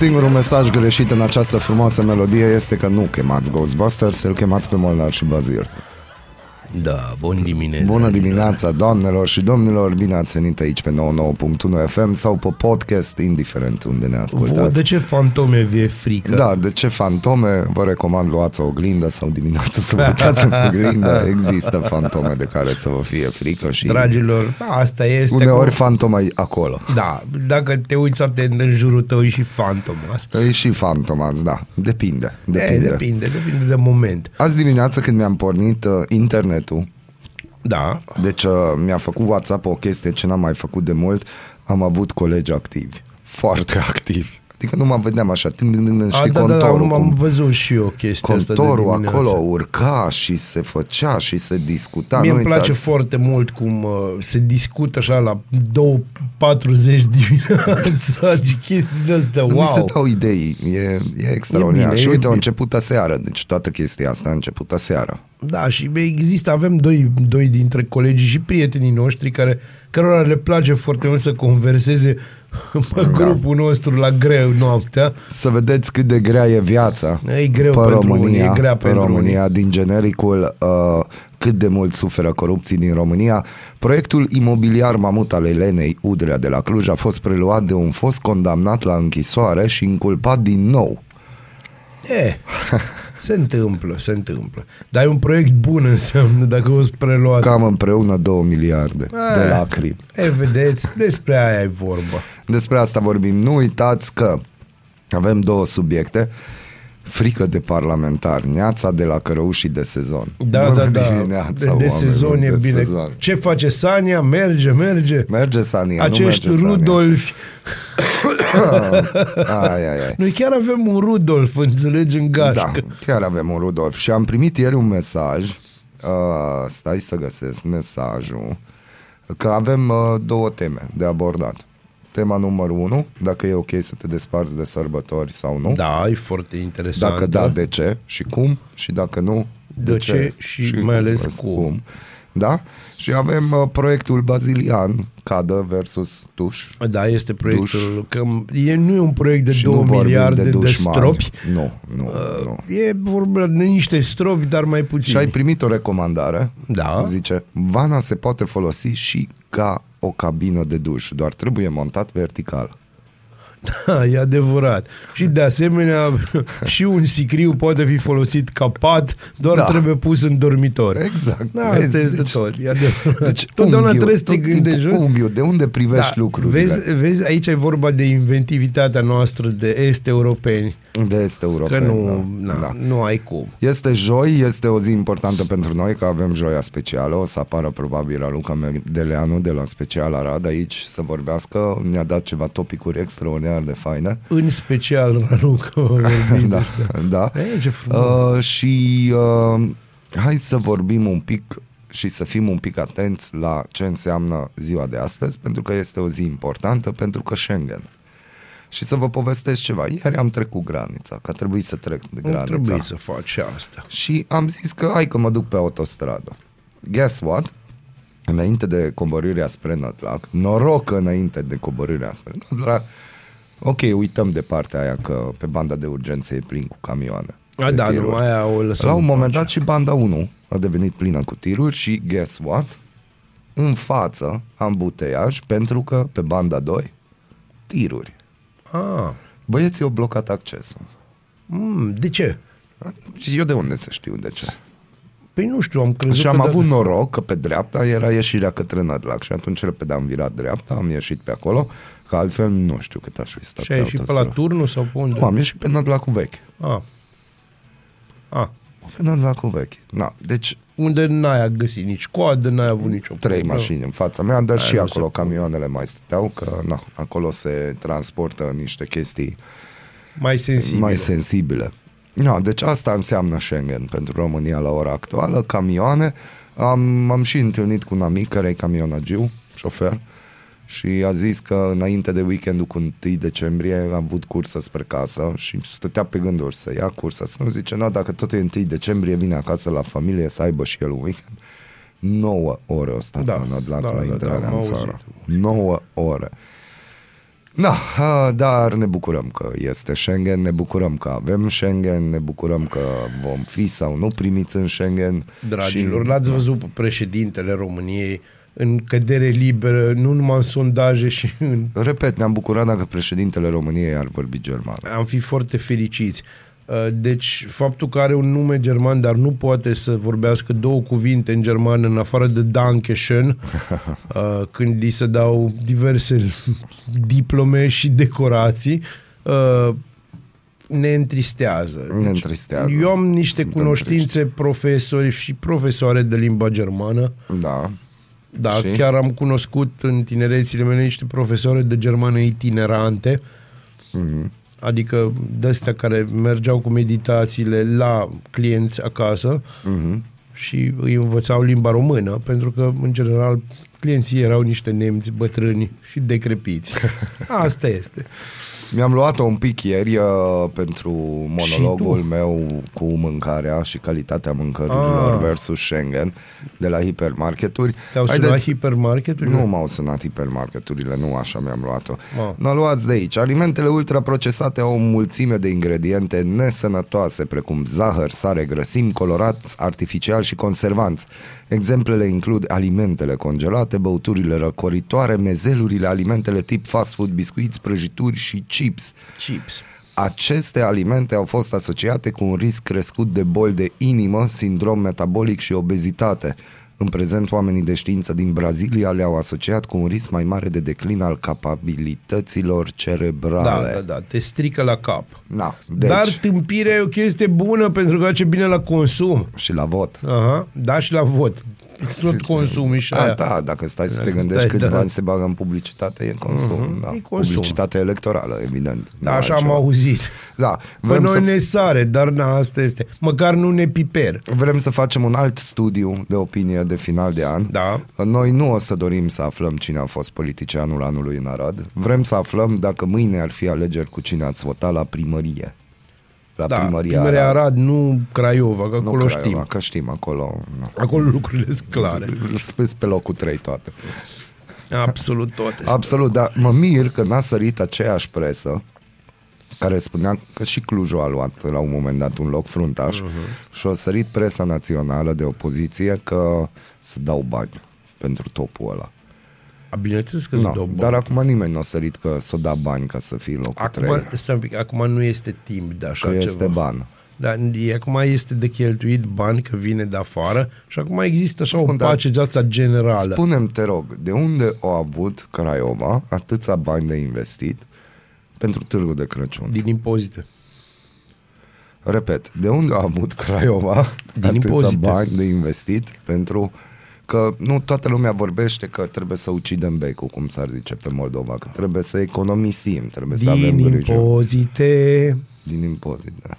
Singurul mesaj greșit în această frumoasă melodie este că nu chemați Ghostbusters, îl chemați pe Molnar și Bazil. Da, bun dimineața. Bună dimineața, doamnelor și domnilor, bine ați venit aici pe 99.1 FM sau pe podcast, indiferent unde ne Vă, ascultați. de ce fantome vi-e frică? Da, de ce fantome? Vă recomand luați o oglindă sau dimineața să vă uitați în oglindă. Există fantome de care să vă fie frică și Dragilor, asta este. uneori cu- fantoma e acolo. Da, dacă te uiți atent în jurul tău e și fantomas. E și fantomați, da. Depinde. Depinde. Depinde. E, depinde, depinde de moment. Azi dimineață când mi-am pornit uh, internetul, Da, deci uh, mi-a făcut WhatsApp o chestie ce n-am mai făcut de mult, am avut colegi activi, foarte activi. Adică nu mă vedeam așa, tâng, tâng, tâng, știi, A, da, da, da, contorul, am, am cum văzut și eu chestia asta de contorul dimineață. acolo urca și se făcea și se discuta. Mie nu îmi place uitați. foarte mult cum uh, se discută așa la 2.40 dimineața și chestii de astea, Nu Mi se wow. dau idei, e, e extraordinar. bine, și e uite, a bine. început aseară, deci toată chestia asta a început aseară. Da, și există, avem doi, doi dintre colegii și prietenii noștri care, cărora le place foarte mult să converseze pe Da. grupul nostru la greu noaptea. Să vedeți cât de grea e viața E greu pe pentru România, unii, e grea pe pentru România din genericul uh, cât de mult suferă corupții din România. Proiectul imobiliar Mamut al Elenei Udrea de la Cluj a fost preluat de un fost condamnat la închisoare și inculpat din nou. E, se întâmplă, se întâmplă. Dar e un proiect bun înseamnă dacă o să preluat. Cam împreună 2 miliarde de Eh. lacrimi. E, vedeți, despre aia e vorba. Despre asta vorbim. Nu uitați că avem două subiecte. Frică de parlamentar, neața de la cărăușii de sezon. Da, Bună da, da. dimineața, De, de oameni, sezon e de bine. sezon. Ce face Sania? Merge, merge. Merge Sania, Acești nu merge Sania. Rudolfi. Ai, ai, ai. Noi chiar avem un Rudolf, înțelegi, în Da, gașcă. chiar avem un Rudolf. Și am primit ieri un mesaj, uh, stai să găsesc mesajul, că avem uh, două teme de abordat. Tema numărul unu, dacă e ok să te desparți de sărbători sau nu. Da, e foarte interesant. Dacă da, de ce și cum și dacă nu, De ce și mai ales cum. Da? Și avem uh, proiectul Bazilian, Cadă versus Tuș. Da, este proiectul, că e, nu e un proiect de și 2 nu vorbim miliarde de, dușmani. stropi. Nu, nu, nu. E vorba de niște stropi, dar mai puțin. Și ai primit o recomandare. Da. Zice, vana se poate folosi și ca o cabină de duș, doar trebuie montat vertical. Da, e adevărat. Și de asemenea, și un sicriu poate fi folosit ca pat, doar Da. trebuie pus în dormitor. Exact. Da, asta Vezi? este Deci- tot. E adevărat. Deci, Totdeauna unghiul, trebuie să te tot timpul gândești. Unghiul, de unde privești lucrurile? Vezi, vezi, aici e vorba de inventivitatea noastră de est-europeni. De este Că european. nu, da. na, Da. nu ai cum. Este joi, este o zi importantă pentru noi, că avem joia specială. O să apară probabil Raluca Deleanu de la Special Arad aici să vorbească. Ne-a dat ceva topicuri extraordinar de faine. În special Raluca vorbim. da, da. E, ce frumos. Uh, și uh, hai să vorbim un pic și să fim un pic atenți la ce înseamnă ziua de astăzi, pentru că este o zi importantă, pentru că Schengen. Și să vă povestesc ceva. Ieri am trecut granița, că a trebuit să trec de Nu granița. trebuie să faci asta. Și am zis că hai că mă duc pe autostradă. Guess what? Înainte de coborârea spre Nădlac, noroc că înainte de coborârea spre Nădlac, ok, uităm de partea aia că pe banda de urgență e plin cu camioane. A, de da, tiruri. nu, aia o lăsăm La un în moment pace. dat și banda 1 a devenit plină cu tiruri și guess what? În față am buteiaj pentru că pe banda 2 tiruri. Ah, Băieții au blocat accesul. mm, de ce? Și eu de unde să știu de ce? Păi nu știu, am crezut Și că am da- avut noroc că pe dreapta era ieșirea către Nădlac și atunci repede am virat dreapta, am ieșit pe acolo, că altfel nu știu cât aș fi stat Și ai ieșit pe la autostradă. turnul sau pe unde? Nu, am ieșit pe Nădlacul vechi. Ah. Ah. Pe Nădlacul vechi. Na, deci Unde n-ai găsit nici coadă, n-ai avut nicio trei problemă. mașini în fața mea, dar Aia și nu acolo se poate. camioanele mai stăteau, că na, acolo se transportă niște chestii Mai sensibil. mai sensibile. No, deci asta înseamnă Schengen pentru România la ora actuală, camioane. Am, am și întâlnit cu un amic care e camionagiu, șofer, și a zis că înainte de weekendul cu 1 decembrie a avut cursă spre casă și stătea pe gânduri să ia cursa. Să nu zice, no, dacă tot e 1 decembrie, vine acasă la familie să aibă și el un weekend. 9 ore o stat Da, da, la Nădlac da, la da, intrarea da, am în auzit. țară. 9 ore. Da, a, dar ne bucurăm că este Schengen, ne bucurăm că avem Schengen, ne bucurăm că vom fi sau nu primiți în Schengen. Dragilor, l-ați văzut pe președintele României în cădere liberă, nu numai în sondaje și în... Repet, ne-am bucurat dacă președintele României ar vorbi german. Am fi foarte fericiți. Uh, Deci, faptul că are un nume german, dar nu poate să vorbească două cuvinte în germană, în afară de Dankeschön, uh, când li se dau diverse diplome și decorații, uh, ne întristează. Ne întristează. Eu am niște Suntem cunoștințe profesori și profesoare de limba germană. Da. Da, Și? chiar am cunoscut în tinerețile mele niște profesoare de germană itinerante, Mhm. adică de-astea care mergeau cu meditațiile la clienți acasă Mhm. și îi învățau limba română, pentru că, în general, clienții erau niște nemți bătrâni și decrepiți. Asta este. Mi-am luat-o un pic ieri uh, pentru monologul tu? meu cu mâncarea și calitatea mâncărurilor Ah. versus Schengen de la hipermarketuri. Te-au sunat Haideți- hipermarketurile? Nu m-au sunat hipermarketurile, nu așa mi-am luat-o. Ah. Nu luați de aici. Alimentele ultraprocesate au o mulțime de ingrediente nesănătoase, precum zahăr, sare, grăsimi, colorați artificial și conservanți. Exemplele includ alimentele congelate, băuturile răcoritoare, mezelurile, alimentele tip fast food, biscuiți, prăjituri și chips. Chips. Aceste alimente au fost asociate cu un risc crescut de boli de inimă, sindrom metabolic și obezitate. În prezent, oamenii de știință din Brazilia le-au asociat cu un risc mai mare de declin al capabilităților Da, cerebrale. da, da, te strică la cap. Na, Deci. deci, Dar tâmpirea e o chestie bună pentru că face bine la consum. și la vot. Aha, da și la vot. Tot consumi și A, aia. da, dacă stai să Dacă te gândești stai, câți da. bani se bagă în publicitate, e consum. Mhm, da. e consum. Publicitate electorală, evident. Da, Nu așa am altceva. auzit. Da, Pe vrem noi să ne sare, dar na, asta este. Măcar nu ne piper. Vrem să facem un alt studiu de opinie de final de an. Da. Noi nu o să dorim să aflăm cine a fost politicianul anului în Arad. Vrem să aflăm dacă mâine ar fi alegeri cu cine ați votat la primărie. La Da, primăria, primăria Arad, nu Craiova, că Nu acolo Craiova, știm. Că știm acolo. Na. Acolo lucrurile sunt clare. Sunt pe locul 3 toate. Absolut toate. Absolut, dar mă mir că n-a sărit aceeași presă care spunea că și Clujul a luat la un moment dat un loc fruntaș uh-huh. și a sărit presa națională de opoziție că să dau bani pentru topul ăla. A, bineînțeles că se No, dau bani. dar acum nimeni nu a sărit că să da bani ca să fii locul Acum, 3. stai un pic, acum nu este timp de așa Că ceva. este ban. Dar e, acum este de cheltuit bani că vine de afară și acum există așa o Bun, dar pace de asta generală. Spune-mi, te rog, de unde au avut Craiova atâția bani de investit pentru târgul de Crăciun? Din impozite. Repet, de unde a avut Craiova Din atâția impozite. bani de investit pentru că nu toată lumea vorbește că trebuie să ucidem becul, cum s-ar zice pe Moldova, că trebuie să economisim, trebuie să avem Din grijă. impozite. Din impozit, da.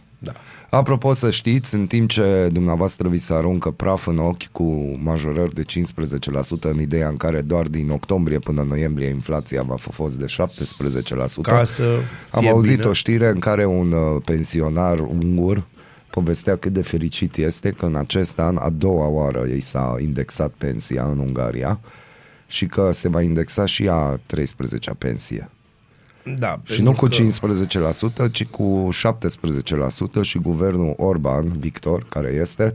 Da. Apropo să știți, în timp ce dumneavoastră vi se aruncă praf în ochi cu majorări de 15% în ideea în care doar din octombrie până noiembrie inflația va fi fost de 17%, Ca să am fie auzit bine. o știre în care un uh, pensionar ungur povestea cât de fericit este că în acest an, a doua oară, ei s-a indexat pensia în Ungaria și că se va indexa și a 13-a pensie. Da, Și nu cu pentru că- 15%, ci cu 17% și guvernul Orban, Victor, care este,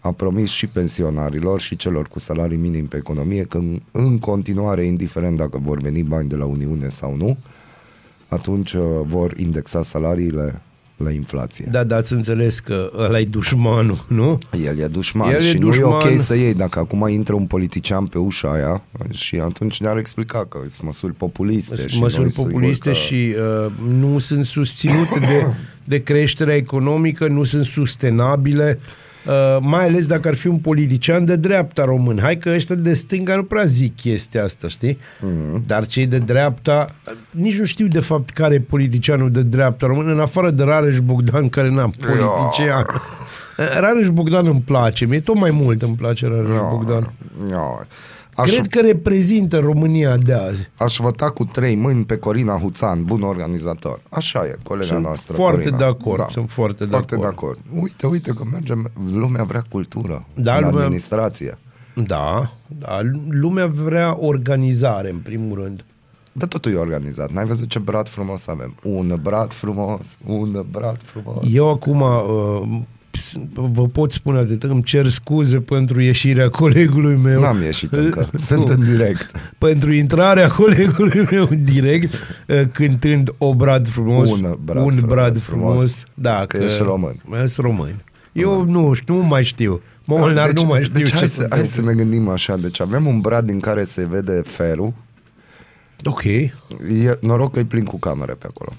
a promis și pensionarilor și celor cu salarii minim pe economie că în, în continuare, indiferent dacă vor veni bani de la Uniune sau nu, atunci uh, vor indexa salariile la inflație. Da, da, ați înțeles că ăla e dușmanul, nu? El e dușman El e și nu e dușman. ok să iei dacă acum intră un politician pe ușa aia și atunci ne-ar explica că sunt măsuri populiste. și măsuri noi sigur populiste că... și uh, nu sunt susținute de, de creșterea economică, nu sunt sustenabile, uh, mai ales dacă ar fi un politician de dreapta român. Hai că ăștia de stânga nu prea zic chestia asta, știi? Mhm. Dar cei de dreapta, uh, nici nu știu de fapt care e politicianul de dreapta român, în afară de Rareș Bogdan, care n-am politician. Uh, Rareș Bogdan îmi place, mie tot mai mult îmi place Rareș No, Bogdan. no. Aș, Cred că reprezintă România de azi. aș vota cu trei mâini pe Corina Huțan, bun organizator. Așa e, colega Sunt noastră. foarte Corina. de acord, sunt foarte de foarte acord. de acord. Uite, uite că mergem, lumea vrea cultură Da, în lumea- administrație. Da, da, lumea vrea organizare în primul rând. Dar totul e organizat. N-ai văzut ce brad frumos avem? Un brad frumos, un brad frumos. Eu acum uh, vă pot spune atât, îmi cer scuze pentru ieșirea colegului meu. N-am ieșit încă, sunt în direct. Pentru intrarea colegului meu în direct, uh, cântând o brad frumos, Un brad un frumos, brad frumos. frumos. Da, Că ești român. Sunt român. Eu nu știu, nu mai știu. Molnar nu mai știu deci ce hai, se să, hai întâmplă. să ne gândim așa. Deci avem un brad din care se vede ferul. Ok. E, noroc că e plin cu camere pe acolo.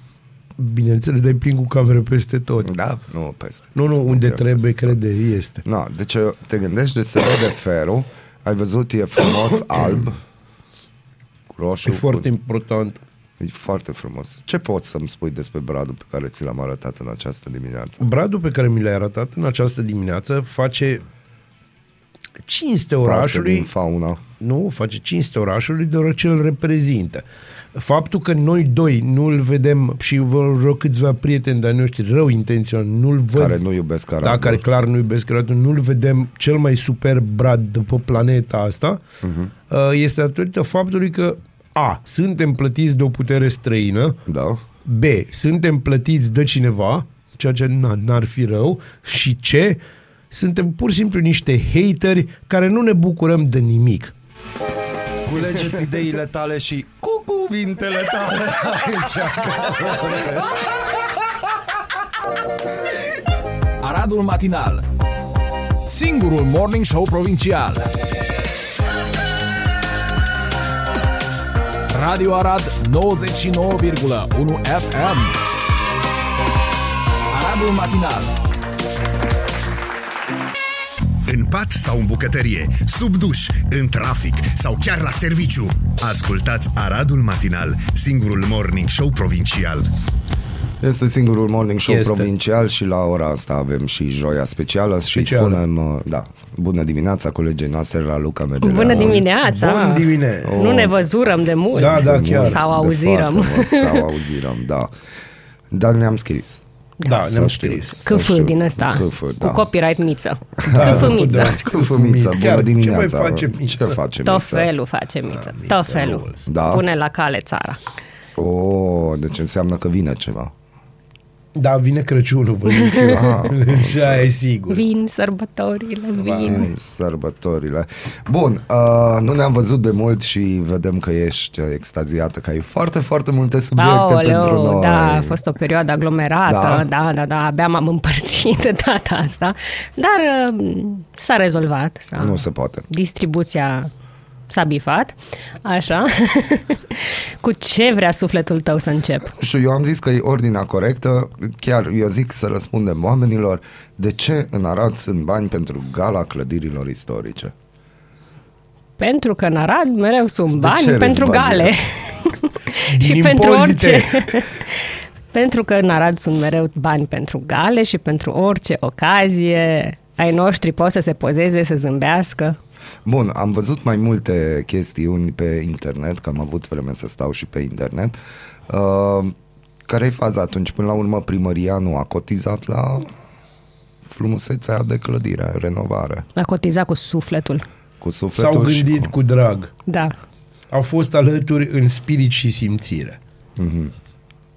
Bineînțeles, dai plin cu camere peste tot. Da? Nu, peste. Nu, nu, unde E trebuie, peste tot. crede, este. No, deci te gândești, deci se vede ferul. Ai văzut, e frumos alb. Roșu. E foarte cu- important. E foarte frumos. Ce poți să-mi spui despre bradul pe care ți l-am arătat în această dimineață? Bradul pe care mi l-ai arătat în această dimineață face cinste Parte orașului. din fauna. Nu, face cinste orașului deoarece îl reprezintă. Faptul că noi doi nu-l vedem și vă rog câțiva prieteni de-ai noștri rău intenționat, nu-l văd, Care nu iubesc aradul. da, care clar nu iubesc Aradul, nu-l vedem cel mai super brad de pe planeta asta, Mhm. uh-huh. este datorită faptului că A. Suntem plătiți de o putere străină, Da? B. Suntem plătiți de cineva, ceea ce n- n-ar fi rău, și C. Suntem pur și simplu niște hateri care nu ne bucurăm de nimic. Culegeți ideile tale și cu cuvintele tale aici. Aradul Matinal Singurul Morning Show Provincial Radio Arad 99,1 FM Aradul Matinal În pat sau în bucătărie, sub duș, în trafic sau chiar la serviciu. Ascultați Aradul Matinal, singurul morning show provincial. Este singurul morning show Este. provincial și la ora asta avem și joia specială și Specială. spunem, uh, da, bună dimineața colegii noastre la Luca Medelea. Bună dimineața! Bun dimineața! Nu ne văzurăm de mult. Da, da, chiar. Sau De auzirăm. foarte mult, Sau auzirăm, da. Dar ne-am scris. Da, Să ne-am știu, scris. să CF știu. din ăsta. CF, Cu da. copyright miță. Da, CF miță. da. Câfă Miță, bună Chiar, ce dimineața. mai face Miță? Ce face Tot Miță? felul face miță. Miță Tot felul. rules. Da? Pune la cale țara. Oh, deci înseamnă că vine ceva. Da, vine Crăciunul, vă zic eu. Ah. Și aia e sigur. Vin sărbătorile, vin. Vai, Sărbătorile. Bun, uh, nu ne-am văzut de mult și vedem că ești extaziată, că ai foarte, foarte multe subiecte pentru Aoleu, noi. da, a fost o perioadă aglomerată, Da? da, da, da, abia m-am împărțit de data asta, dar uh, s-a rezolvat. S-a... Nu se poate. Distribuția s-a bifat, așa. Cu ce vrea sufletul tău să încep? Nu știu, eu am zis că e ordinea corectă, chiar eu zic să răspundem oamenilor de ce în Arad sunt bani pentru gala clădirilor istorice. Pentru că în Arad mereu sunt bani ce pentru râzi, Bazil? gale. și Din pentru impozite. orice. pentru că în Arad sunt mereu bani pentru gale și pentru orice ocazie ai noștri pot să se pozeze, să zâmbească. Bun, am văzut mai multe chestiuni pe internet, că am avut vreme să stau și pe internet. Uh, care e faza atunci? Până la urmă primăria nu a cotizat la frumusețea de clădire, renovare. A cotizat cu sufletul. Cu sufletul S-au și gândit cu... cu drag. Da. Au fost alături în spirit și simțire.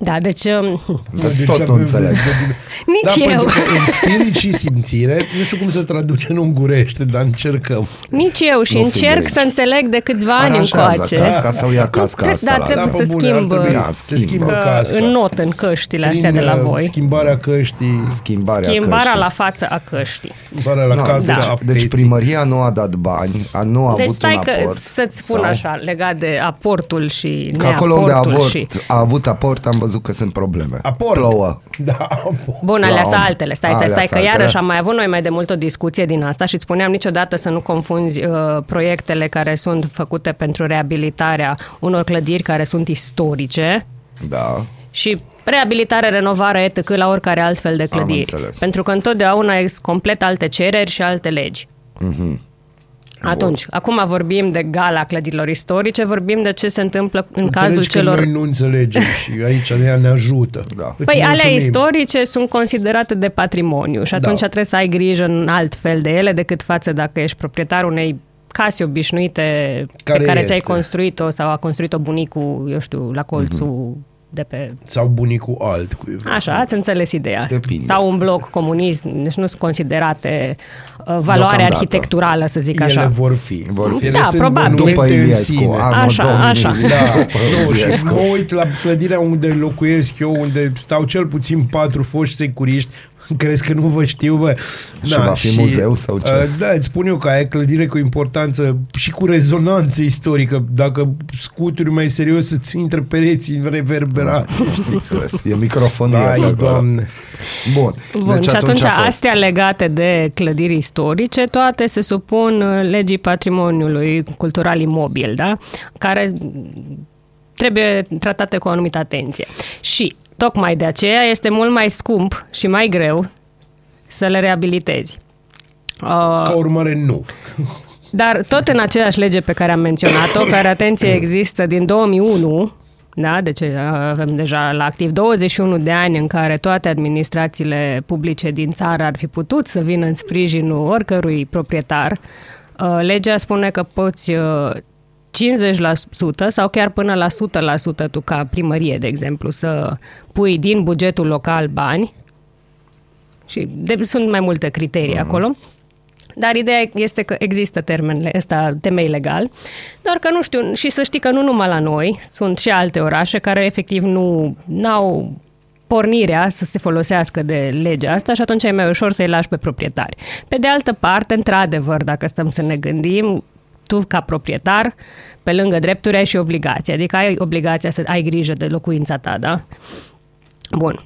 Da, deci um, Dar Deci tot nu avem- înțeleg. nici da, eu. pentru că în spirit și simțire, nu știu cum se traduce în ungurește, dar încercăm. Nici eu și Nu fi încerc greci. să înțeleg de câțiva ani Aranjează încoace. casca sau ia casca trebuie- asta da, la trebuie Da, să pe bune, ar schimb trebui Da, să schimbă. schimbă că casca. în not în căștile astea de la uh, voi. Schimbarea căștii, Schimbarea, Schimbarea căștii. la față a căștii. schimbarea la No, casă deci, a deci peții. primăria nu a dat bani, a, nu a Deci avut stai un că aport. să-ți spun sau- așa, legat de aportul și Că acolo unde a, neaportul avut, și... a avut aport am văzut că sunt probleme. Aport. Plouă. Da, aport. Bun, alea La sunt om. altele. Stai, stai, Alea stai, sunt că altele. iarăși am mai avut noi mai de mult o discuție din asta și îți spuneam niciodată să nu confunzi uh, proiectele care sunt făcute pentru reabilitarea unor clădiri care sunt istorice Da. și reabilitare, renovare, etc. la oricare altfel de clădiri. înțeles. Pentru că întotdeauna sunt complet alte cereri și alte legi. Mhm. Atunci, acum vorbim de gala clădirilor istorice, vorbim de ce se întâmplă în Înțelegi cazul că celor... noi nu înțelegem și aici ea ne ajută. Da. Îți Păi alea mulțumim. istorice sunt considerate de patrimoniu și atunci Da. trebuie să ai grijă în alt fel de ele decât față dacă ești proprietar unei case obișnuite Care pe care ți-ai este? construit-o sau a construit-o bunicul, eu știu, la colțul de pe... Sau bunicul alt cuiva. Așa, ați înțeles ideea. Depinde. Sau un bloc comunist, deci nu sunt considerate uh, valoare Deocamdată. arhitecturală, să zic Ele așa. vor fi. Vor fi. Ele Da, sunt probabil. monumente După în Iliescu, sine. anul Așa, Domnului. așa. Da, După nu, și Iliescu. mă uit la clădirea unde locuiesc eu, unde stau cel puțin patru foști securiști, crezi că nu vă știu, bă. Și va fi muzeu sau ce? Uh, da, îți spun eu că aia clădire cu importanță și cu rezonanță istorică. Dacă scuturi mai serios îți intră pereții reverberați. Înțeles. E microfonia Da, de ai, acolo. doamne. Bun. Bun, deci și atunci a fost. astea legate de clădiri istorice, toate se supun uh, legii patrimoniului cultural imobil, da? care trebuie tratate cu o anumită atenție. Și tocmai de aceea este mult mai scump și mai greu să le reabilitezi. Uh, Ca urmare, nu. dar tot în aceeași lege pe care am menționat-o, care, atenție, există din 2001, da, deci uh, avem deja la activ 21 de ani în care toate administrațiile publice din țară ar fi putut să vină în sprijinul oricărui proprietar. Uh, Legea spune că poți uh, 50% sau chiar până la 100% tu ca primărie, de exemplu, să pui din bugetul local bani și de, sunt mai multe criterii uh-huh. acolo. Dar ideea este că există termenele ăsta, temei legal, doar că nu știu, și să știi că nu numai la noi, sunt și alte orașe care efectiv nu au pornirea să se folosească de legea asta și atunci e mai ușor să-i lași pe proprietari. Pe de altă parte, într-adevăr, dacă stăm să ne gândim, tu ca proprietar, pe lângă drepturi ai și obligații, adică ai obligația să ai grijă de locuința ta, da? Bun.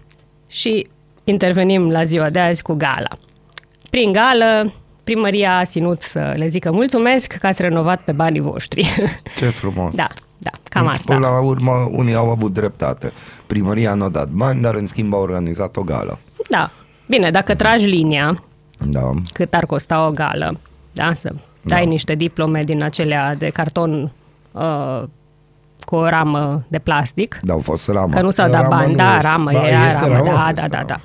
Și intervenim la ziua de azi cu gala. Prin gală, primăria a ținut să le zică mulțumesc că ați renovat pe banii voștri. Ce frumos. da, da, cam asta. Până la urmă, unii au avut dreptate. Primăria nu a dat bani, dar în schimb a organizat o gală. Da. Bine, dacă tragi linia, Da. cât ar costa o gală, da, să dai Da. niște diplome din acelea de carton uh, cu o ramă de plastic, Dar au fost ramă. că nu s-au dat Ramă bani, nu da, este. ramă, Ba, era este ramă, ramă? da, Este da, da, ramă. da.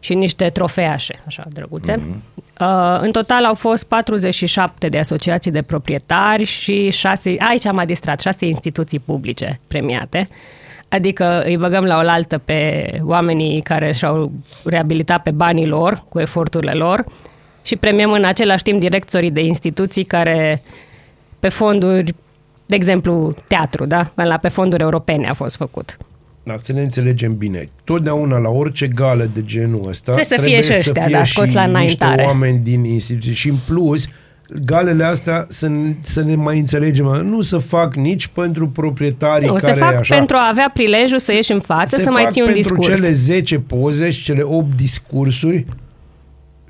Și niște trofeașe, așa, drăguțe. Mhm. Uh, în total au fost 47 de asociații de proprietari și 6, aici am distrat, 6 instituții publice premiate. Adică îi băgăm la oaltă pe oamenii care și-au reabilitat pe banii lor, cu eforturile lor, și premiem în același timp directorii de instituții care pe fonduri, de exemplu, teatru, da? La pe fonduri europene a fost făcut. Dar să ne înțelegem bine. Totdeauna la orice gală de genul ăsta Trebuie să fie și ăștia, da, scoți la niște înaintare. oameni din instituții. Și în plus, galele astea, să, să ne mai înțelegem, nu se fac nici pentru proprietarii Nu, care se fac așa, pentru a avea prilejul să ieși în față, se să mai fac ții un pentru discurs. cele 10 poze și cele 8 discursuri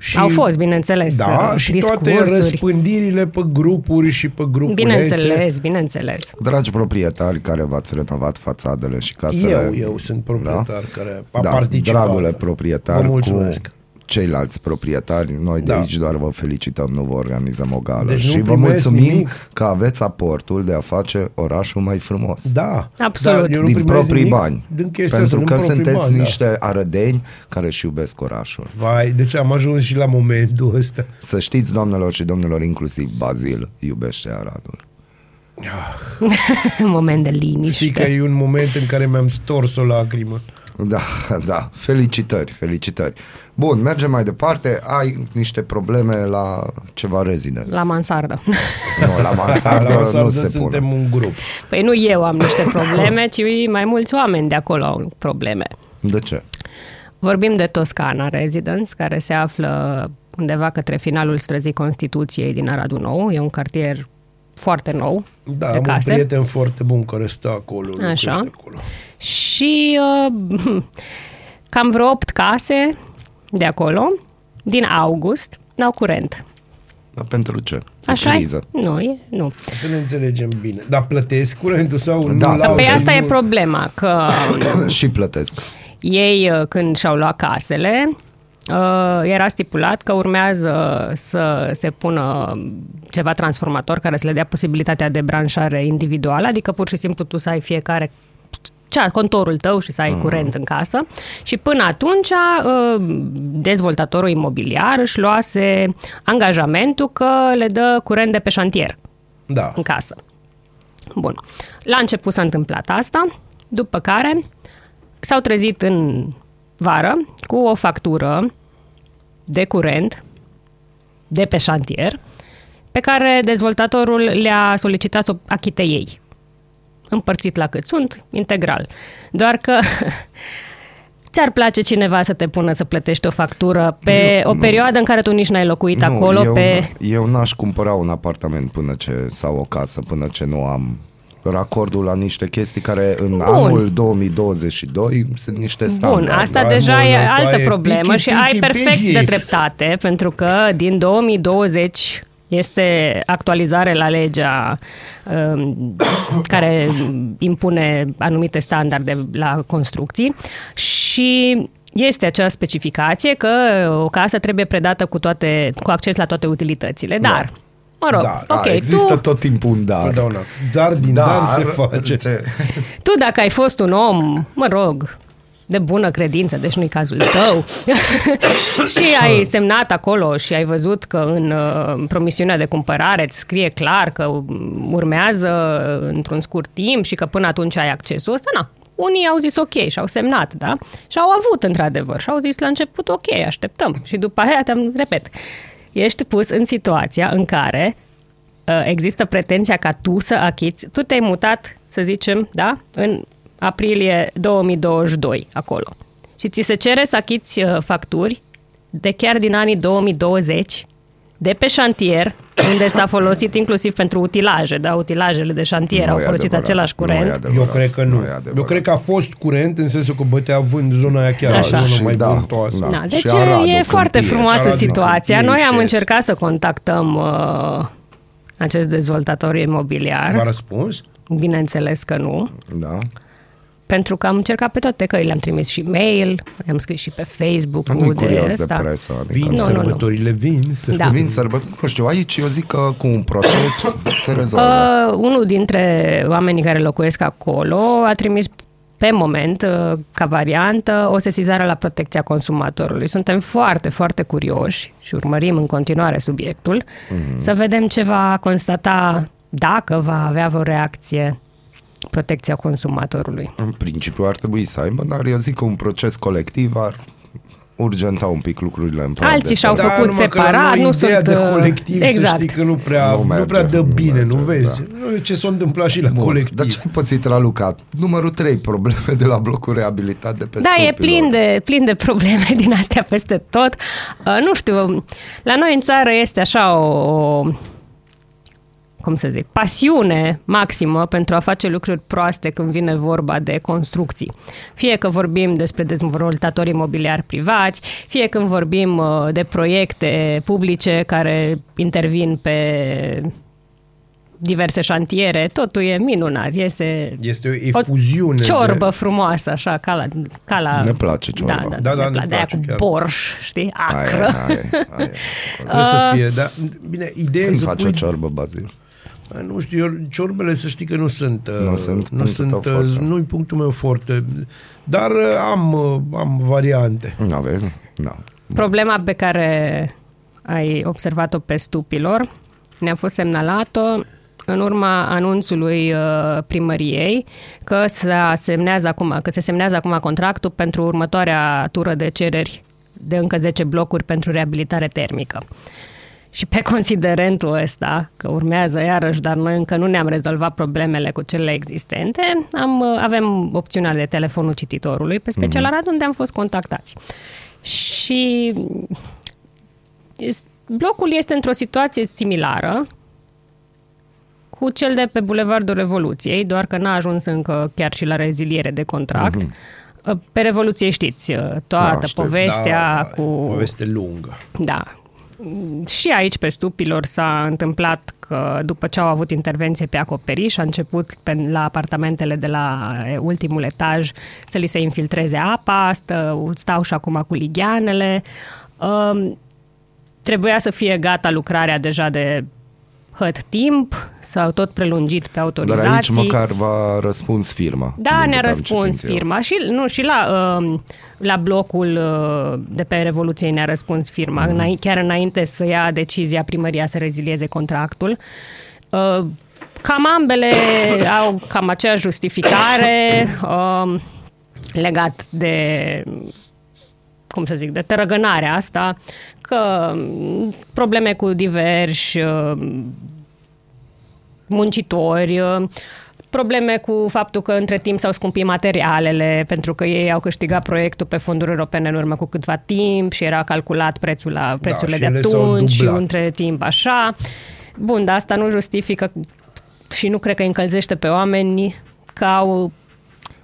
și, Au fost, bineînțeles, da, uh, și discursuri. toate răspândirile pe grupuri și pe grupulețe. Bineînțeles, bineînțeles. Dragi proprietari care v-ați renovat fațadele și casele. Eu, eu sunt proprietar Da? care a da, participat. dragule proprietar, Vă cu mulțumesc. Ceilalți proprietari, noi de Da. aici doar vă felicităm, nu vă organizăm o gală. Deci nu și vă primesc mulțumim nimic. că aveți aportul de a face orașul mai frumos. Da. Absolut. Da, eu nu din primesc proprii nimic bani. Din chestia Pentru asta, că din proprii sunteți bani, da. niște arădeni care își iubesc orașul. Vai, deci am ajuns și la momentul ăsta. Să știți, doamnelor și domnilor, inclusiv Bazil iubește Aradul. Moment de Știi liniște. că e un moment în care mi-am stors o lacrimă. Da, da, felicitări, felicitări. Bun, mergem mai departe. Ai niște probleme la ceva rezidenți. La mansardă. Nu, la mansardă, la mansardă nu se suntem pune. un grup. Păi nu eu am niște probleme, ci mai mulți oameni de acolo au probleme. De ce? Vorbim de Toscana Residence, care se află undeva către finalul străzii Constituției din Aradul Nou. E un cartier foarte nou Da, de am case. un prieten foarte bun care stă acolo. Așa. locuiește Acolo. Și uh, cam vreo 8 case de acolo, din august, n-au curent. Dar pentru ce? E Așa criză. Nu, e, nu. Să ne înțelegem bine. Dar plătesc curentul sau Da. nu? Păi Păi și asta nu... e problema, că și plătesc. ei, uh, când și-au luat casele, uh, era stipulat că urmează să se pună ceva transformator care să le dea posibilitatea de branșare individuală, adică pur și simplu tu să ai fiecare cea, contorul tău și să ai curent în casă. Și până atunci, uh, dezvoltatorul imobiliar își luase angajamentul că le dă curent de pe șantier. Da. în casă. Bun. La început s-a întâmplat asta, după care s-au trezit în vară cu o factură de curent de pe șantier pe care dezvoltatorul le-a solicitat să o achite ei. Împărțit la cât sunt, integral. Doar că ți-ar place cineva să te pună să plătești o factură pe Nu, o nu. perioadă în care tu nici n-ai locuit acolo eu, pe... eu n-aș cumpăra un apartament până ce sau o casă până ce nu am racordul la niște chestii care în Bun. anul 2022 sunt niște standarde. Bun, asta Ai deja e monopol, altă e problemă pichi, și pichi, ai perfect pichi. de dreptate, pentru că din 2020 este actualizare la legea um, care impune anumite standarde la construcții și este acea specificație că o casă trebuie predată cu, toate, cu acces la toate utilitățile, dar, mă rog, Da, Da, ok, există tu, tot timpul un dar. Totdeauna. Dar din dar, se face. Ce? tu dacă ai fost un om, mă rog, de bună credință, deci nu-i cazul tău, și ai semnat acolo și ai văzut că în uh, promisiunea de cumpărare îți scrie clar că um, urmează într-un scurt timp și că până atunci ai accesul ăsta, na, unii au zis ok și au semnat, da? Și au avut într-adevăr și au zis la început ok, așteptăm. Și după aia te-am, repet, ești pus în situația în care uh, există pretenția ca tu să achiți, tu te-ai mutat, să zicem, da, în aprilie 2022 acolo. Și ți se cere să achiți uh, facturi de chiar din anii 2020 de pe șantier, unde s-a folosit inclusiv pentru utilaje, da, utilajele de șantier Nu au e folosit adevărat. același Nu e curent. adevărat. Eu cred că nu. e adevărat. Eu cred că a fost curent în sensul că bătea vânt zona aia chiar, Așa. Așa. Și zonă mai da, vântoasă. da. Da, deci Și Aradul, e foarte Câmpie, frumoasă Aradul, situația. Câmpie, Noi am Șes. încercat să contactăm uh, acest dezvoltator imobiliar. V-a răspuns? Bineînțeles că nu. Da. Pentru că am încercat pe toate căile, am trimis și mail, am scris și pe Facebook Nu-i de curios de ăsta. presă. Adică Vin Nu, nu, nu. sărbătorile, vin să Da. Vin sărbători, nu știu, aici eu zic că cu un proces se rezolvă. Uh, unul dintre oamenii care locuiesc acolo a trimis pe moment, uh, ca variantă, o sesizare la protecția consumatorului. Suntem foarte, foarte curioși și urmărim în continuare subiectul Mhm. să vedem ce va constata dacă va avea vreo reacție protecția consumatorului. În principiu ar trebui să aibă, dar eu zic că un proces colectiv ar urgenta un pic lucrurile în plan Alții de și-au stat. făcut numai că la separat, noi nu ideea sunt, de uh, colectiv, exact. să știi că nu prea, Nu nu, merge, prea dă nu bine, merge, nu vezi? da. Nu, Ce s-a întâmplat și la Bun, colectiv. Dar ce ai pățit, Raluca? Numărul 3, probleme de la blocul reabilitat de pe Da, e Scurpilor. plin de, plin de probleme din astea peste tot. Uh, nu știu, la noi în țară este așa o, o cum să zic, pasiune maximă pentru a face lucruri proaste când vine vorba de construcții. Fie că vorbim despre dezvoltatori imobiliari privați, fie când vorbim uh, de proiecte publice care intervin pe diverse șantiere, totul e minunat, iese Este o efuziune. o ciorbă De... frumoasă, așa, ca la... Ca la Ne place ciorba. Da, da, Da, da, ne ne place, de-aia place cu chiar. borș, știi, Aia, acră. aia, aia, aia. Trebuie să fie, dar bine, ideea e Când să faci pui... o ciorbă, Bazil? Bă, Nu știu, eu, ciorbele să știi că nu sunt, uh, Nu sunt nu punctul sunt tău uh, forte. nu-i punctul meu foarte, dar uh, am, uh, am variante. Nu aveți? Nu. Problema pe care ai observat-o pe stupilor ne-a fost semnalată în urma anunțului uh, primăriei că se semnează acum, că se semnează acum contractul pentru următoarea tură de cereri de încă 10 blocuri pentru reabilitare termică. Și pe considerentul ăsta, că urmează iarăși, dar noi încă nu ne-am rezolvat problemele cu cele existente, am, uh, avem opțiunea de telefonul cititorului pe special Arad, unde am fost contactați. Și es- blocul este într-o situație similară cu cel de pe Bulevardul Revoluției, doar că n-a ajuns încă chiar și la reziliere de contract. Pe Revoluție știți, toată Da, știu. povestea da, cu... Poveste lungă. Da. Și aici, pe stupilor, s-a întâmplat că după ce au avut intervenție pe acoperiș, a început pe, la apartamentele de la e, ultimul etaj să li se infiltreze apa, stă, stau și acum cu ligheanele. Um, trebuia să fie gata lucrarea deja de hăt timp, s-au tot prelungit pe Dar autorizații. aici măcar v-a răspuns firma. Da, din ne-a cât am răspuns citit eu. firma și, nu, și la, uh, la blocul uh, de pe Revoluție ne-a răspuns firma, Mhm. mm. chiar înainte să ia decizia primăria să rezilieze contractul. Uh, Cam ambele au cam aceeași justificare um, legat de cum să zic, de tărăgânarea asta, că um, probleme cu diversi um, muncitori, uh, probleme cu faptul că între timp s-au scumpit materialele, pentru că ei au câștigat proiectul pe fonduri europene în urmă cu câtva timp și era calculat prețul la prețurile Da, și de ele s-au atunci și dublat. între timp așa. Bun, dar asta nu justifică și nu cred că îi încălzește pe oameni că au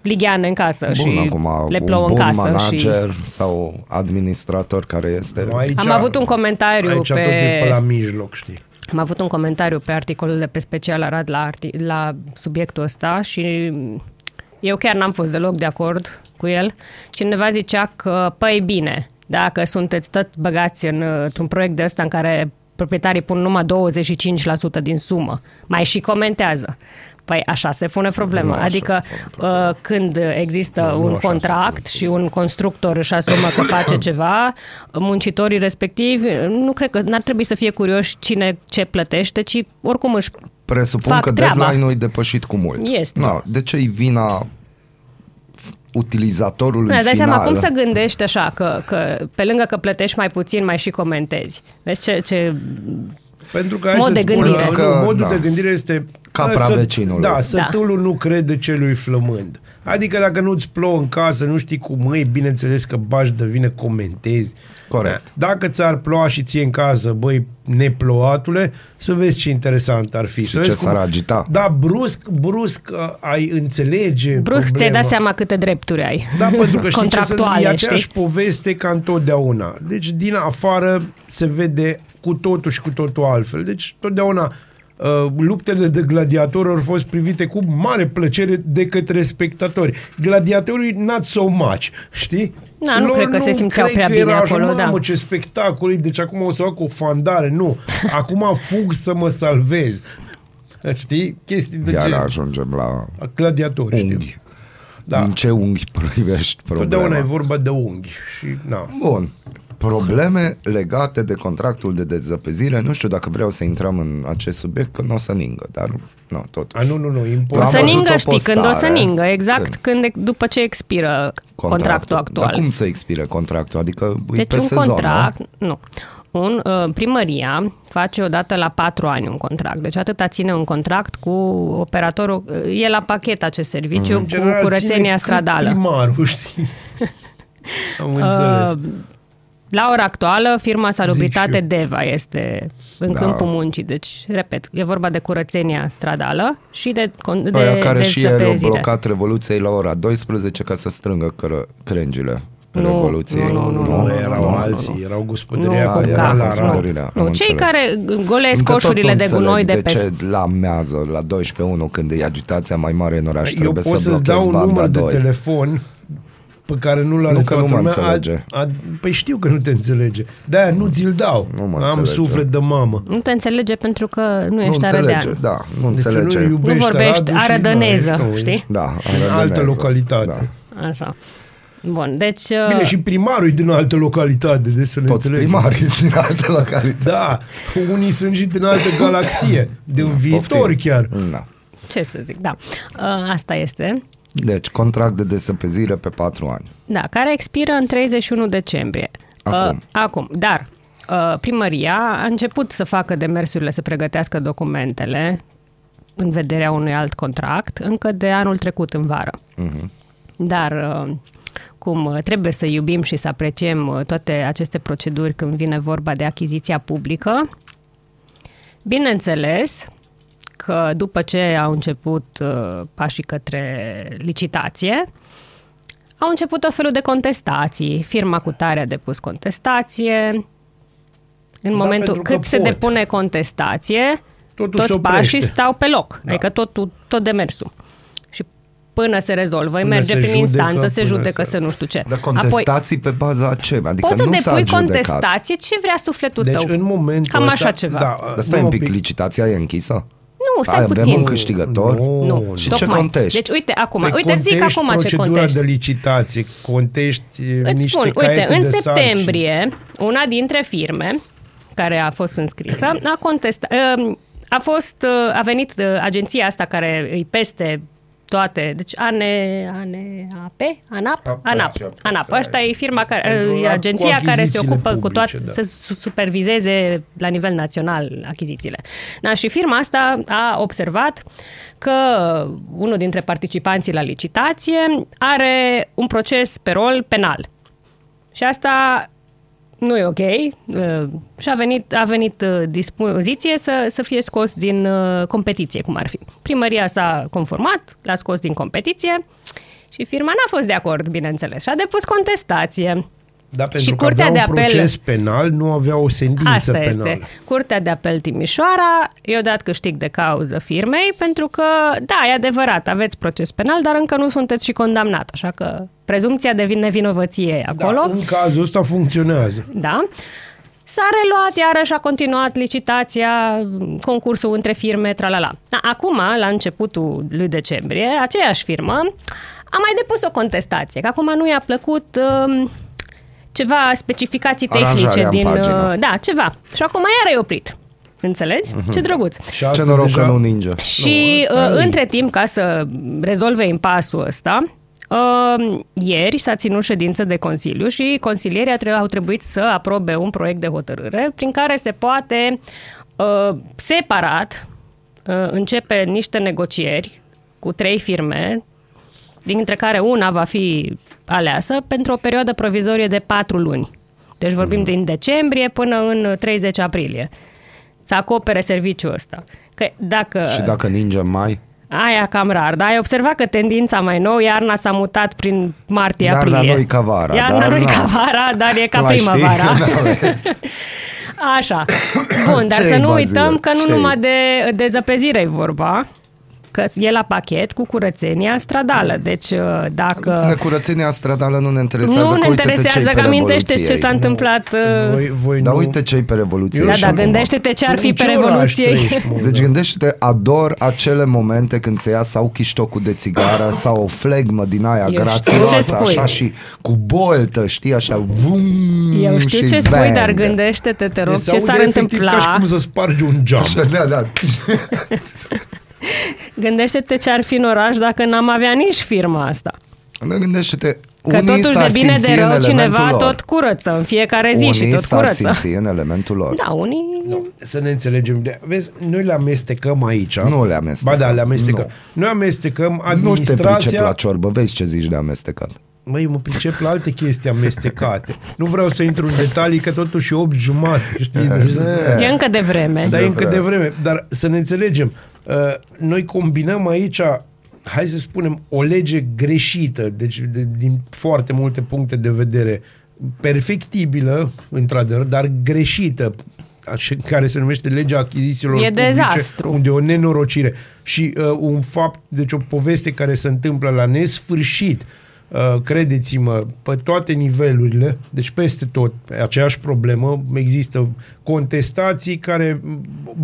ligheane în casă Bun, și acum le un plouă în bun casă. Și... manager sau administrator care este... Nu, aici, Am avut un comentariu aici pe- tot e pe la mijloc, știi? Am avut un comentariu pe articolul de pe Special Arad la, arti- la subiectul ăsta și eu chiar n-am fost deloc de acord cu el. Cineva zicea că, păi bine, dacă sunteți tot băgați în, într-un proiect de ăsta în care proprietarii pun numai 25% din sumă, mai și comentează. Păi așa se pune problema. Nu așa adică se pune uh, când există Nu, nu un așa se contract și un constructor își asumă că face ceva, muncitorii respectivi nu cred că n-ar trebui să fie curioși cine ce plătește, ci oricum își Presupun fac că treaba. deadline-ul e depășit cu mult. Este. No, de ce e vina utilizatorului Da, dai final? seama cum să gândești așa, că, că pe lângă că plătești mai puțin, mai și comentezi. Vezi ce, ce Pentru că hai Mod de să-ți spun, gândire. nu, Că, modul da. de gândire este Capra să- vecinului. Da, Da. sătulul nu crede celui flămând. Adică dacă nu-ți plouă în casă, nu știi cum e, bineînțeles că bași de vine comentezi. Corect. Da. Dacă ți-ar ploua și ție în casă, băi, neploatule, să vezi ce interesant ar fi. să ce vezi s-ar agita. Da, brusc, brusc uh, ai înțelege brusc ți-ai problema. dat seama câte drepturi ai. Da, pentru că știi ce să e Contractuale, aceeași știi? poveste ca întotdeauna. Deci din afară se vede cu totul și cu totul altfel. Deci totdeauna uh, luptele de gladiatori au fost privite cu mare plăcere de către spectatori. Gladiatorii not so much, știi? Da, nu cred că se simțeau cred prea că bine era așa, acolo, Mamă, da. ce spectacol e, deci acum o să fac o fandare. Nu, acum fug să mă salvez. Știi? Chestii de Iar gen. ajungem la Gladiatori, știi? unghi. Da. Din ce unghi privești problema? Totdeauna e vorba de unghi. Și, na. Bun. Probleme legate de contractul de dezăpezire. Nu știu dacă vreau să intrăm în acest subiect, că nu o să ningă, dar nu, totuși. A, nu, nu, nu, O important. să Am văzut ningă, o știi, când o să postare. ningă, exact Când? când, după ce expiră contractul actual. Dar cum să expire contractul? Adică e Deci pe un sezon, contract, nu? nu. Un, uh, primăria face odată la patru ani un contract. Deci atâta ține un contract cu operatorul. uh, E la pachet acest serviciu În cu general, ține curățenia cât stradală. Primarul, știi? Am înțeles. Uh, la ora actuală, firma Salubritate Zic și Deva este în Da. câmpul muncii. Deci, repet, e vorba de curățenia stradală și de, con- de Aia care și ieri au dezăpezire. blocat Revoluției la ora 12 ca să strângă cără, crengile pe Nu, Revoluției. nu, nu, nu, nu, erau nu, nu, alții, erau gospodăria Nu, cu cum era ca. la Era Arad. gospodăria, am Nu, cei înțeles. care golesc Încă tot coșurile nu de gunoi de înțeleg pe de ce la mează la 12.1 când e agitația mai mare în oraș Eu trebuie pot să să-ți blochezi dau un banda număr de 2. telefon pe care nu l-are Nu că toată nu mă lumea. înțelege. A, a, păi știu că nu te înțelege. De-aia nu ți-l dau. Nu mă Am înțelege. suflet de mamă. Nu te înțelege pentru că nu Nu ești înțelege, arădean. da, nu Deci înțelege. nu Nu iubești vorbești Aradul și arădăneză, nu, nu, știi? Da, În arădăneză. altă localitate. Da. Așa. Bun, deci... Bine, uh, și primarul e din altă localitate, de să ne Toți înțelegem. primarii sunt din altă localitate. Da, unii sunt și din altă galaxie, de un viitor Poftim. chiar. Da. Ce să zic, da. Uh, Asta este. Deci, contract de desăpezire pe 4 ani. Da, care expiră în 31 decembrie. Acum. Uh, acum, dar uh, primăria a început să facă demersurile să pregătească documentele în vederea unui alt contract încă de anul trecut în vară. Mhm. Dar uh, cum uh, trebuie să iubim și să apreciem uh, toate aceste proceduri când vine vorba de achiziția publică, bineînțeles că după ce au început uh, pașii către licitație, au început o felul de contestații. Firma cu tare a depus contestație. În Da, momentul pentru că cât se pot. depune contestație, Totul se toți oprește. pașii stau pe loc. Da. Adică tot, tot demersul. Și până se rezolvă, Până merge se prin judecă, instanță, se până judecă, se- să nu știu ce. Dar contestații pe baza a ce? Adică Poți să nu s-a depui adjudecat. contestație ce vrea sufletul Deci tău. în momentul Cam ăsta, așa ceva. Da, Dar stai nu, un pic, licitația e închisă? Nu, stai Ai, puțin. avem un câștigător? Nu, Și tocmai. ce contești? Deci uite, acum, Păi uite, zic contești acum ce procedura contești. de licitație, contești Îți niște spun, uite, caiete în de septembrie, una dintre firme care a fost înscrisă a contestat, uh, a fost, uh, a venit uh, agenția asta care îi peste toate, deci ANE, ANAP, ANAP, Ap- ANAP, așa, ANAP. da. Asta e firma care, Pentru e la- agenția cu care se achizițiile ocupă cu publice, toate, da. să su- supervizeze la nivel național achizițiile. Da, și firma asta a observat că unul dintre participanții la licitație are un proces pe rol penal. Și asta nu e ok uh, și a venit, a venit uh, dispoziție să, să fie scos din uh, competiție, cum ar fi. Primăria s-a conformat, l-a scos din competiție și firma n-a fost de acord, bineînțeles, și a depus contestație. Da, pentru Și că Curtea avea de un Apel- proces penal, nu avea o sentință Asta penală. este. Curtea de apel Timișoara i-a dat câștig de cauză firmei pentru că, da, e adevărat, aveți proces penal, dar încă nu sunteți și condamnat, așa că prezumția de nevinovăție e acolo. Da, în cazul ăsta funcționează. Da. S-a reluat, iarăși a continuat licitația, concursul între firme, tralala. Da, acum, la începutul lui decembrie, aceeași firmă a mai depus o contestație, că acum nu i-a plăcut um, ceva specificații tehnice Aranjarea în din... pagină. uh, Da, ceva. Și acum iar e oprit. Înțelegi? Mhm. Ce drăguț. Și Ce asta noroc deja... că nu ninge. Și asta uh, e. între timp, ca să rezolve impasul ăsta, uh, ieri s-a ținut ședință de Consiliu și consilierii a tre- au trebuit să aprobe un proiect de hotărâre prin care se poate uh, separat uh, începe niște negocieri cu trei firme, dintre care una va fi aleasă pentru o perioadă provizorie de patru luni. Deci vorbim din decembrie până în 30 aprilie. Să acopere serviciul ăsta. Că dacă... Și dacă ninge mai? Aia cam rar, dar ai observat că tendința mai nou, iarna s-a mutat prin martie-aprilie. Iarna nu-i ca vara, Iarna dar nu-i na. ca vara, dar e ca Nu mai știi? primăvara. Da, vezi. Așa. Bun, dar Ce-i, să nu Bazil? uităm că nu Ce-i? numai de, de zăpezire e vorba, că e la pachet cu curățenia stradală. Deci uh, Ne dacă... curățenia stradală nu ne interesează. Nu că ne uite-te interesează ce-i că pe amintește ce Revoluției. s-a întâmplat. uh, Voi, voi Dar nu... uite ce-i pe Revoluție. Eu Da, și dar acum. gândește-te ce ar Tu fi în pe ce oraș Revoluție. trăiești, mă? Deci gândește-te, ador acele momente când se ia sau chiștocul de țigară sau o flegmă din aia Eu știu grațioasă, ce spui. așa și cu boltă, știi, așa, vum, Eu știu și ce spui, zbang. dar gândește-te, te rog, Deci se ce aude s-ar efectiv întâmpla. ca și cum să spargi un geam. Așa, da, da. Gândește-te ce ar fi în oraș dacă n-am avea nici firma asta. Nu, Gândește-te, Că unii totuși de s-ar bine simți de în rău elementul cineva lor. tot curăță în fiecare zi unii și tot s-ar curăță. simți în elementul lor. Da, unii... Nu, să ne înțelegem. De- Vezi, noi le amestecăm aici. Nu le amestecăm. Ba da, le amestecăm. Nu. Noi amestecăm Nu te administrația... pricep la ciorbă, vezi ce zici de amestecat. Măi, eu mă pricep la alte chestii amestecate. Nu vreau să intru în detalii, că totuși e 8 jumate, știi? Deci, E încă de vreme. Dar e încă vreme. de vreme. Dar să ne înțelegem. Uh, Noi combinăm aici, hai să spunem, o lege greșită, deci de, din foarte multe puncte de vedere, perfectibilă, într-adevăr, dar greșită, așa, care se numește legea achizițiilor E publice, dezastru. unde e o nenorocire. Și uh, un fapt, deci o poveste care se întâmplă la nesfârșit, uh, credeți-mă, pe toate nivelurile, deci peste tot, aceeași problemă, există contestații care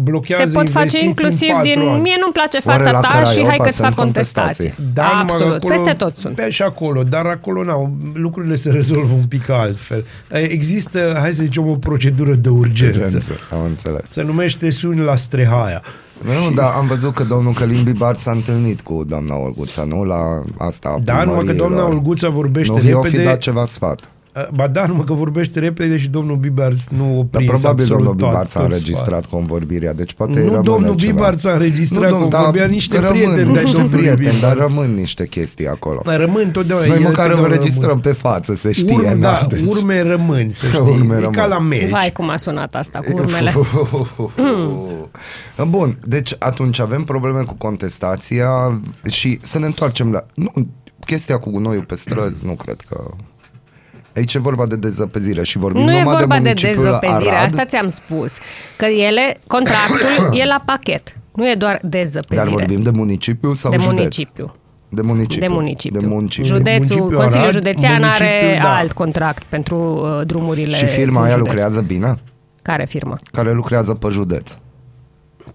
blochează Se pot face investiții inclusiv în patru din... Ani. Mie nu-mi place Oare fața la ta și Craiova hai că-ți sunt fac contestații. contestații? Da, numai că Absolut. acolo, Peste tot sunt. Pe și acolo, dar acolo nu, lucrurile se rezolvă un pic altfel. Există, hai să zicem, o procedură de urgență. Urgență, am înțeles. Se numește suni la strehaia. Nu, dar am văzut că domnul Călim Bibar s-a întâlnit cu doamna Olguța, nu? La asta a Da, numai că primăriilor. doamna Olguța vorbește Nu vi-o fi repede. dat ceva sfat. Ba da, numai că vorbește repede și domnul Bibars nu Dar oprise probabil absolut domnul Bibarț tot- ți-a tot înregistrat convorbirea, deci poate Nu, rămâne domnul ceva. Bibarț ți-a înregistrat Nu, domn, convorbia dar niște rămân prieteni de-ai niște domnului prieteni, dar Bibar. rămân niște chestii acolo. Dar rămân totdeauna. Noi el măcar îl totdeauna înregistrăm rămân. pe față, se știe. Urme, na, da, deci- urme rămân, să știi. Urme e ca rămân. la merici. Vai, cum a sunat asta cu urmele. Bun, deci atunci avem probleme cu contestația și să ne întoarcem la... Nu, chestia cu gunoiul pe străzi, nu cred că... Aici e vorba de dezăpezire și vorbim Nu e numai vorba de de municipiul dezăpezire, Arad, asta ți-am spus. Că ele, contractul e la pachet. Nu e doar dezăpezire. dar vorbim de municipiu sau de județ? municipiu. De municipiu. De municipiu. De municipiu. Județul, Municipiul Consiliul Arad, Județean are municipiul, da. alt contract pentru uh, drumurile Și firma din aia județ. lucrează bine? Care firmă? Care lucrează pe județ.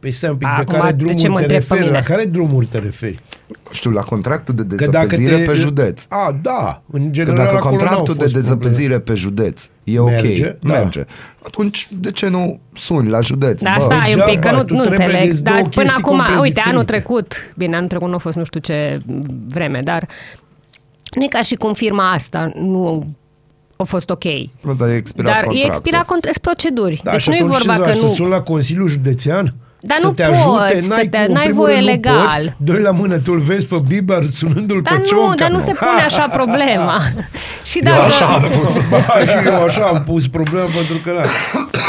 Păi stai un pic, de Acum, care de ce drumuri mă te întreb pe referi? La mine? care drumuri te referi? Nu știu, la contractul de Că dacă dezăpezire te... pe județ. A, da. În Că general, dacă acolo contractul n-au de fost dezăpezire pe județ e Merge, ok, da. merge, atunci de ce nu suni la județ? Da, Bă, stai un degeaba, pic, că nu, tu nu trebuie înțeleg. de două Dar până chestii acum, complet uite, anul diferite. trecut, bine, anul trecut nu a fost nu știu ce vreme, dar nu e ca și cum firma asta nu a fost ok. Bă, dar e expirat Dar e contractul. expirat cont- proceduri. Da, deci și nu e atunci vorba ce că faci? nu... Să suni la Consiliul Județean? Dar să nu te poți, ajute, să n-ai, te- cum, în n-ai primul voie rând nu legal. Poți, doi la mână, tu îl vezi pe Bieber sunându-l Dar pe nu, Cionca. dar nu se pune așa problema. și Eu dacă... așa am pus. Ba, și eu așa am pus problema pentru că da.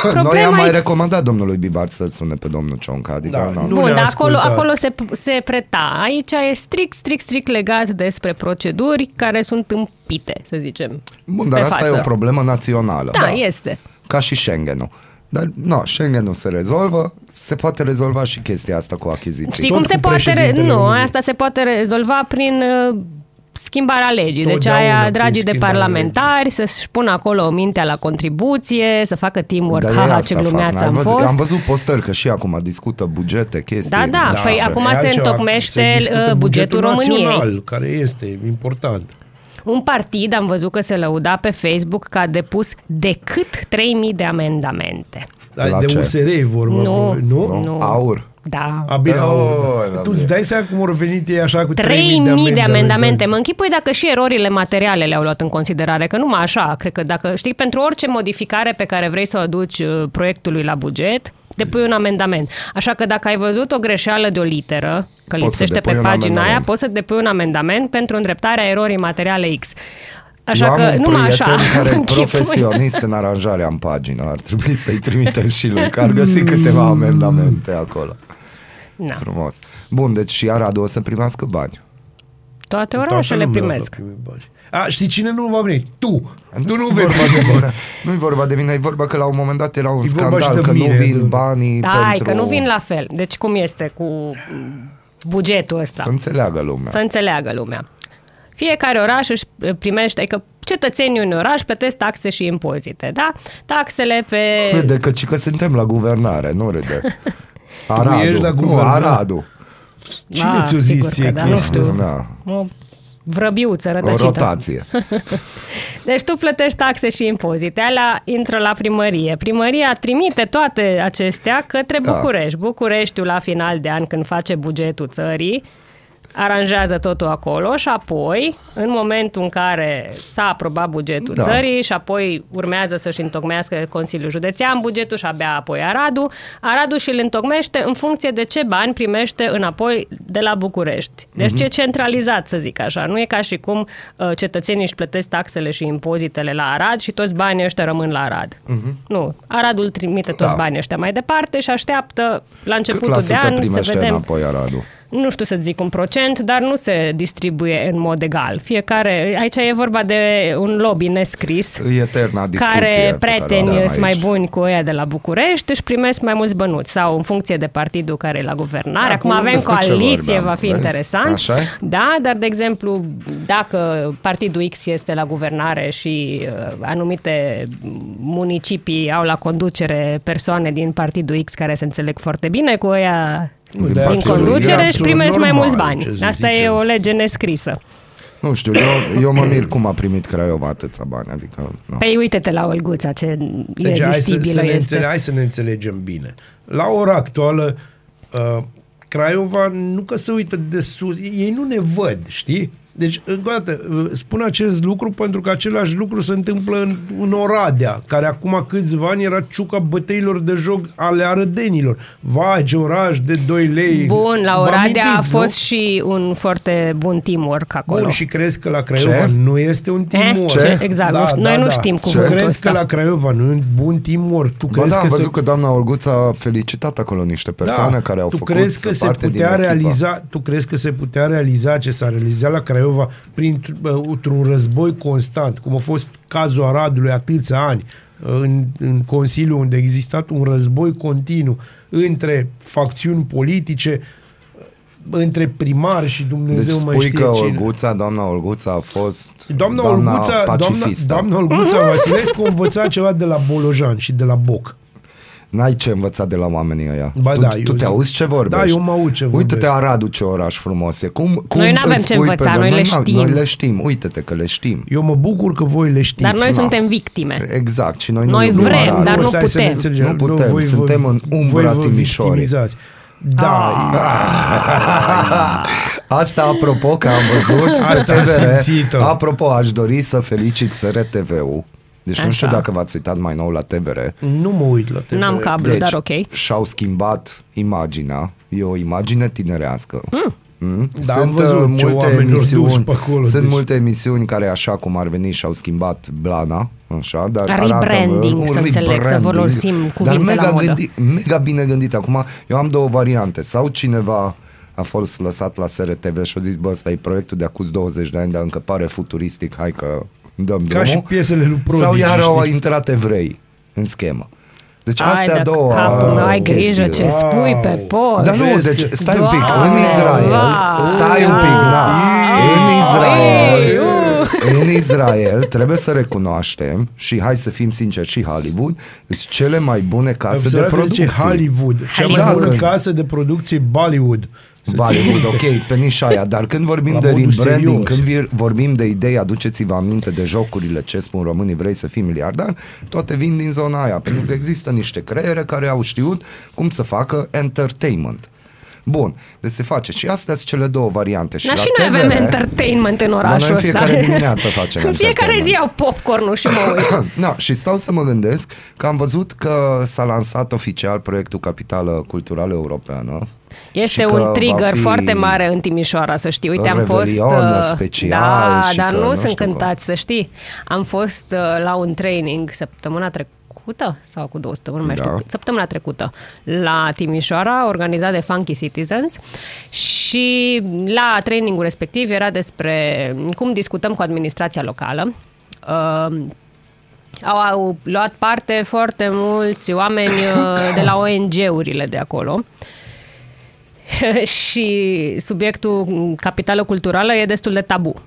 Noi Problema am mai e- recomandat domnului Bibar să-l sune pe domnul Cionca. Adică, Da, na. nu Bun, ne-a dar acolo, ascultat. acolo se, se preta. Aici e strict, strict, strict legat despre proceduri care sunt împite, să zicem. Bun, dar pe asta față. e o problemă națională. Da, este. Ca și Schengen-ul. Dar, nu, Schengen-ul se rezolvă, se poate rezolva și chestia asta cu achiziții. Știi Tot cum se cu poate... Re- președintele nu, României. asta se poate rezolva prin uh, schimbarea legii. Deci Totdeauna aia, prin dragii de schimbarea parlamentari, să-și pună acolo mintea la contribuție, să facă teamwork. Dar ei Haha, asta ce fac. glumeață am am văzut, fost. Am văzut postări că și acum discută bugete, chestii. Da, da, nu păi știu ce. acum E se altceva, întocmește, discută uh, bugetul României. național, care este important. Un partid, am văzut că se lăuda pe Facebook că a depus decât 3000 de amendamente. Dar La de ce? USR e vorba. Nu, nu? Nu? Nu. Aur. Da. A, bine, Oh, au. la tu bine. îți dai seama cum au venit ei așa cu 3000 3000 de amendamente. Mă închipui dacă și erorile materiale le-au luat în considerare, că numai așa, cred că dacă, știi, pentru orice modificare pe care vrei să o aduci uh, proiectului la buget, depui un amendament. Așa că dacă ai văzut o greșeală de o literă, că Poți să lipsește depui pe un pagina aia, amendament. poți să depui un amendament pentru îndreptarea erorii materiale X. Așa Eu am că un numai prieten așa. care mă e închipui. profesionist în aranjarea în pagină. Ar trebui să-i trimitem și lui, că ar găsi câteva amendamente acolo. Na, Frumos. Bun, deci și Aradu o să primească bani. toate Toată orașele lumea primesc. va primi bani. A, știi cine nu va primi? Tu! Tu nu e vei vorba de primi mine. bani. Nu e vorba de mine, e vorba că la un moment dat era un E vorba și scandal de că mine, nu vin de- banii Stai, pentru... că nu vin la fel. Deci cum este cu mm, bugetul ăsta? Să înțeleagă lumea. Să înțeleagă lumea. Fiecare oraș își primește, adică cetățenii unui oraș plătesc taxe și impozite, da? Taxele pe... Râde că, ci că suntem la guvernare, nu râde. Aradu. ești la Nu, guvernare. Aradu. Cine Ah, ți-o sigur zis ție că da, nu chestia știu. Da. O vrăbiuță O rătăcită. rotație. Deci tu plătești taxe și impozite, alea intră la primărie. Primăria trimite toate acestea către Da. București. Bucureștiul la final de an, când face bugetul țării, aranjează totul acolo și apoi, în momentul în care s-a aprobat bugetul Da. da. țării și apoi urmează să-și întocmească Consiliul Județean bugetul și abia apoi Aradu, Aradu și îl întocmește în funcție de ce bani primește înapoi de la București. Deci Mhm. e centralizat, să zic așa. Nu e ca și cum uh, cetățenii își plătesc taxele și impozitele la Arad și toți banii ăștia rămân la Arad. Nu. Aradul trimite toți Mhm. Da. banii ăștia mai departe și așteaptă la Cât începutul la de sută an să primește vedem înapoi Aradu? Nu știu să zic un procent, dar nu se distribuie în mod egal. Fiecare, aici e vorba de un lobby nescris. E eterna discuție. care pe care o prieteni avem sunt mai aici. buni cu ăia de la București, își primesc mai mulți bănuți sau în funcție de partidul care e la guvernare. Acum Acum avem despre ce coaliție, vorbeam, va fi vezi? interesant. Așa-i? Da, dar de exemplu, dacă partidul X este la guvernare și uh, anumite municipii au la conducere persoane din partidul X care se înțeleg foarte bine cu ăia Nu, Din de din partidul absolut- conducere e își absolut primesc mai normal, mulți bani. ce să Asta e zicem. o lege nescrisă. Nu știu, eu, eu mă mir cum a primit Craiova atâția bani. Adică, nu. Păi uite-te la Olguța, ce Deci hai să, să irezistibilă ne este. înțele- hai să ne înțelegem bine. La ora actuală, uh, Craiova nu că se uită de sus, ei nu ne văd, știi? Deci, încă o dată, uh, spun acest lucru pentru că același lucru se întâmplă în, în Oradea, care acum câțiva ani era ciuca bătăilor de joc ale arădenilor. Vai, ce oraș de 2 lei! Bun, la Vă Oradea a amintiți, nu? fost și un foarte bun teamwork acolo. Bun, și crezi că la Craiova Ce? nu este un teamwork? Ce? Exact, nu știu, noi nu știm Tu cuvântul crezi ăsta. că la Craiova nu e un bun teamwork? Tu Ba crezi da, am că văzut se... că doamna Olguța a felicitat acolo niște persoane care au tu făcut crezi că se parte din putea echipă. realiza, tu crezi că se putea realiza ce s-a realizat la Craiova printr-un război constant, cum a fost cazul Aradului atâția ani, în, în Consiliu unde a existat un război continuu între facțiuni politice, între primari și Dumnezeu Deci mai spui știe că cine. Olguța, doamna Olguța a fost Doamna, Olguța, doamna, pacifistă. doamna Olguța Vasilescu a învățat ceva de la Bolojan și de la Boc. N-ai ce învăța de la oamenii ăia. Ba tu, da, tu eu te zic- auzi ce vorbești? Da, eu mă aud ce Uite-te vorbesc. Aradul ce oraș frumos e. Cum, cum Noi n-avem îți ce pui pe învăța, gând? noi le n-am- știm. Noi le știm, uite-te că le știm. Eu mă bucur că voi le știți. Dar noi na. suntem victime. Exact, și noi, Noi nu iubim vrem, Aradul. dar nu stai să ne putem. înțelegem. Nu putem, suntem în umbra voi vă Timișoarei. victimizați. Da, Asta apropo că am văzut pe Asta am TVR. simțit-o. Apropo, aș dori să felicit SRTV-ul. Deci nu știu Așa. dacă v-ați uitat mai nou la TVR. nu mă uit la TV. N-am cablu, Deci, dar ok. și-au schimbat imaginea. E o imagine tinerească. Mm. Mm? Da, am văzut ce oameni au dus pe acolo, sunt deci- multe emisiuni care așa cum ar veni și-au schimbat blana, așa, dar arată, Rebranding, un să înțeleg, să rebranding. folosim dar cuvinte mega, la modă. gândi, mega bine gândit. Acum, eu am două variante. Sau cineva a fost lăsat la SRTV și a zis, bă, ăsta e proiectul de acuz 20 de ani, dar încă pare futuristic, hai că dăm Ca și drumul. piesele lui Prodigy, Sau iar au știi? intrat evrei în schemă. Deci Ai astea de două capul meu, ai grijă chestii. ce spui pe post. Dar nu, Vezi deci că- stai un pic, Doamne, în Israel, va. stai un pic, na, în Ei, Israel, uh. în Israel trebuie să recunoaștem și hai să fim sinceri și Hollywood, sunt cele mai bune case de Observați că producție. zice Hollywood. Cea mai Hollywood. bună casă de producție Bollywood. Să Bollywood, ok, pe nișa aia, dar când vorbim La de modul rebranding, serios. când vi- vorbim de idei, aduceți-vă aminte de jocurile ce spun românii, vrei să fii miliardar, toate vin din zona aia, pentru că există niște creiere care au știut cum să facă entertainment. Bun, deci se face și astea sunt cele două variante. Și Dar la și noi TVR, avem entertainment în Dar orașul noi în ăsta. fiecare dimineață facem În fiecare zi entertainment. iau popcorn și mă uit. Da, și stau să mă gândesc că am văzut că s-a lansat oficial proiectul Capitală Culturală Europeană. și Este că un va trigger fi foarte mare în Timișoara, să știi. Uite, am fost... Revelion uh, special Da, și dar că nu nu sunt știu cântați, să știi. Am fost uh, la un training săptămâna trecută sau cu două săptămâni, nu mai Da. știu, săptămâna trecută la Timișoara, organizat de Funky Citizens și la trainingul respectiv era despre cum discutăm cu administrația locală. Uh, au, au luat parte foarte mulți oameni uh, de la ONG-urile de acolo. și subiectul capitală culturală e destul de tabu.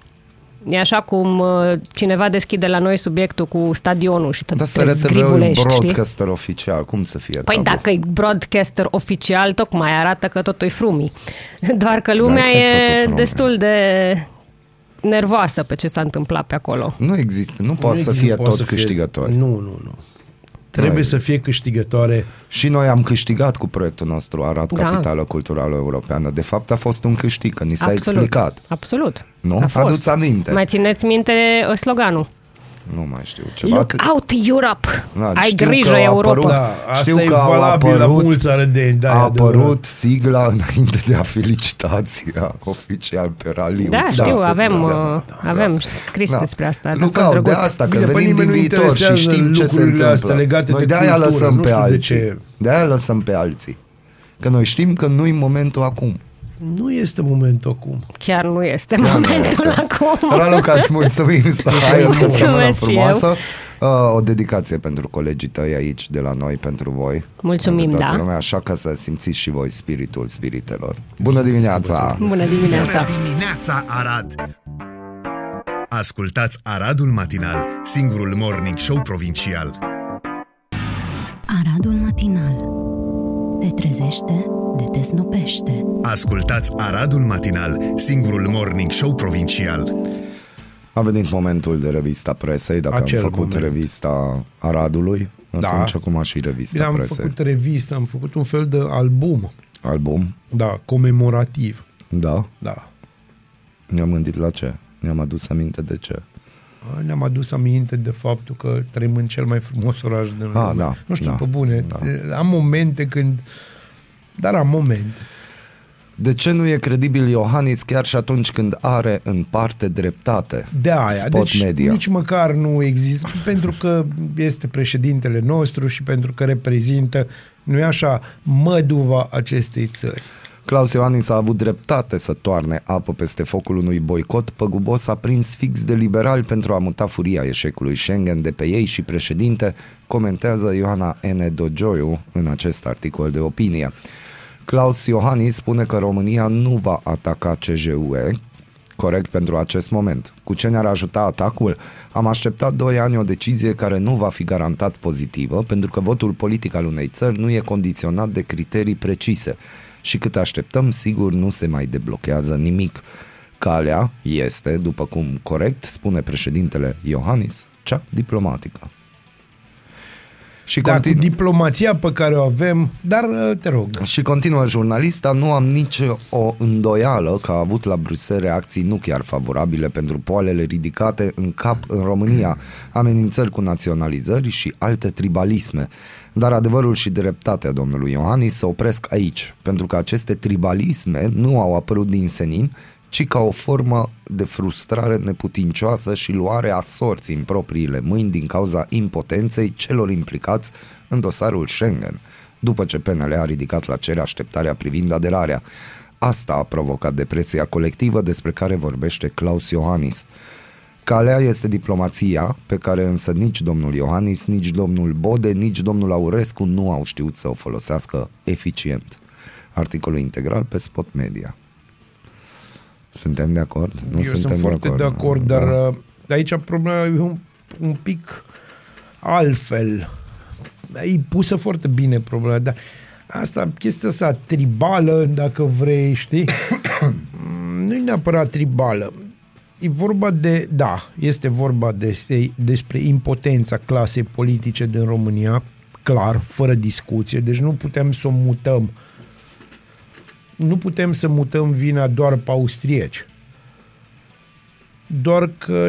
E așa cum uh, cineva deschide la noi subiectul cu stadionul și te, Dar te SRTV e un zgribulești, știi? broadcaster oficial, cum să fie Păi tabu? dacă e broadcaster oficial, tocmai arată că totul e frumii. Doar că lumea Da, e totul e frumii. destul de nervoasă pe ce s-a întâmplat pe acolo. Nu există, nu poate să Nu fie poate toți să fie- câștigători. Nu, nu, nu. Trebuie să fie câștigătoare. Și noi am câștigat cu proiectul nostru Arad Da. Capitală Culturală Europeană. De fapt a fost un câștig, că ni s-a Absolut. explicat. Absolut. Nu? A fost. Adu-ți aminte. Mai țineți minte uh, sloganul? Nu mai știu. Ceva Look out Europe! Da, Ai știu grijă că au Europa! apărut- Da, asta Știu e că au valabil la apărut- mulți arădeni. Da, a e adevărat. apărut sigla înainte de a felicitația oficial pe raliu. Da, știu, avem, da, uh, da, da. avem scris Da. despre asta. a Look fost out, de drăguț. asta, că Bine, pe venim nimeni din nu viitor și interesează știm ce se lucrurile întâmplă. astea legate noi de de aia cultură, lăsăm nu pe știu de alții. ce. De aia lăsăm pe alții. Că noi știm că nu-i momentul acum. Nu este momentul acum. Chiar nu este Chiar nu momentul este. acum. Raluca, îți mulțumim să ai o săptămână Mulțumesc și eu. frumoasă. Uh, o dedicație pentru colegii tăi aici de la noi, pentru voi. Mulțumim, pentru toată da. Lumea, așa ca să simțiți și voi spiritul spiritelor. Bună dimineața! Bună dimineața! Bună dimineața, Arad! Ascultați Aradul Matinal, singurul morning show provincial. Aradul matinal Te trezește, de te snopește Ascultați Aradul Matinal, singurul morning show provincial. A venit momentul de revista presei, dacă Acel am făcut moment. revista Aradului, Da. atunci acum și revista Bine, am presei. făcut revistă, am făcut un fel de album, Album, da, comemorativ. da. Da. Ne-am gândit la ce? Ne-am adus aminte de ce? Ne-am adus aminte de faptul că trăim în cel mai frumos oraș din lume. Ah, da, Nu știu, da, pe bune. da. Am momente când... Dar am momente. De ce nu e credibil Iohannis chiar și atunci când are în parte dreptate? De aia. Spot deci media. nici măcar nu există, pentru că este președintele nostru și pentru că reprezintă, nu e așa, măduva acestei țări. Claus Iohannis a avut dreptate să toarne apă peste focul unui boicot păgubos a prins fix de liberali pentru a muta furia eșecului Schengen de pe ei și președinte, comentează Ioana N. Dogioiu în acest articol de opinie. Claus Iohannis spune că România nu va ataca CJUE, corect pentru acest moment. Cu ce ne-ar ajuta atacul? Am așteptat 2 ani o decizie care nu va fi garantat pozitivă, pentru că votul politic al unei țări nu e condiționat de criterii precise. Și cât așteptăm, sigur, nu se mai deblochează nimic. Calea este, după cum corect spune președintele Iohannis, cea diplomatică. Și da, continu- cu diplomația pe care o avem, dar uh, te rog. Și continuă jurnalista, nu am nici o îndoială că a avut la Bruxelles reacții nu chiar favorabile pentru poalele ridicate în cap în România, amenințări cu naționalizări și alte tribalisme. Dar adevărul și dreptatea domnului Iohannis se opresc aici, pentru că aceste tribalisme nu au apărut din senin, ci ca o formă de frustrare neputincioasă și luare a sorții în propriile mâini din cauza impotenței celor implicați în dosarul Schengen, după ce PNL a ridicat la cer așteptarea privind aderarea. Asta a provocat depresia colectivă despre care vorbește Claus Iohannis. Calea este diplomația, pe care însă nici domnul Iohannis, nici domnul Bode, nici domnul Aurescu nu au știut să o folosească eficient. Articolul integral pe Spot Media. Suntem de acord? Nu Eu suntem sunt foarte de acord, de acord dar da. Uh, aici problema e un, un pic altfel. E pusă foarte bine problema, dar asta, chestia asta tribală, dacă vrei, știi? nu e neapărat tribală. E vorba de, da, este vorba de, despre impotența clasei politice din România, clar, fără discuție, deci nu putem să o mutăm uh, nu putem să mutăm vina doar pe austrieci. Doar că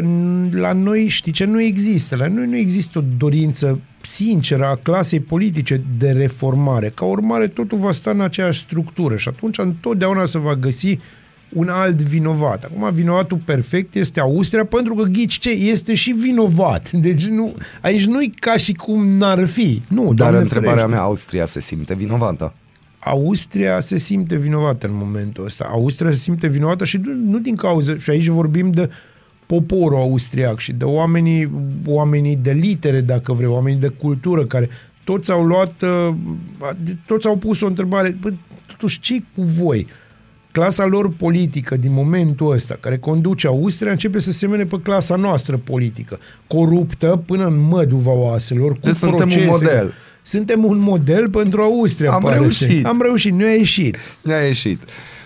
la noi, știi ce, nu există. La noi nu există o dorință sinceră a clasei politice de reformare. Ca urmare, totul va sta în aceeași structură și atunci întotdeauna se va găsi un alt vinovat. Acum, vinovatul perfect este Austria, pentru că ghici ce? Este și vinovat. Deci nu, aici nu e ca și cum n-ar fi. Nu, Dar întrebarea ferește. mea, Austria se simte vinovată? Austria se simte vinovată în momentul ăsta. Austria se simte vinovată și nu, nu din cauza, și aici vorbim de poporul austriac și de oamenii, oamenii de litere, dacă vrei, oamenii de cultură, care toți au luat, uh, toți au pus o întrebare, bă, totuși ce cu voi? Clasa lor politică din momentul ăsta, care conduce Austria, începe să semene pe clasa noastră politică, coruptă până în măduva oaselor, cu deci procese. suntem un model suntem un model pentru Austria. Am pare reușit. Am reușit, nu a ieșit. Nu a ieșit.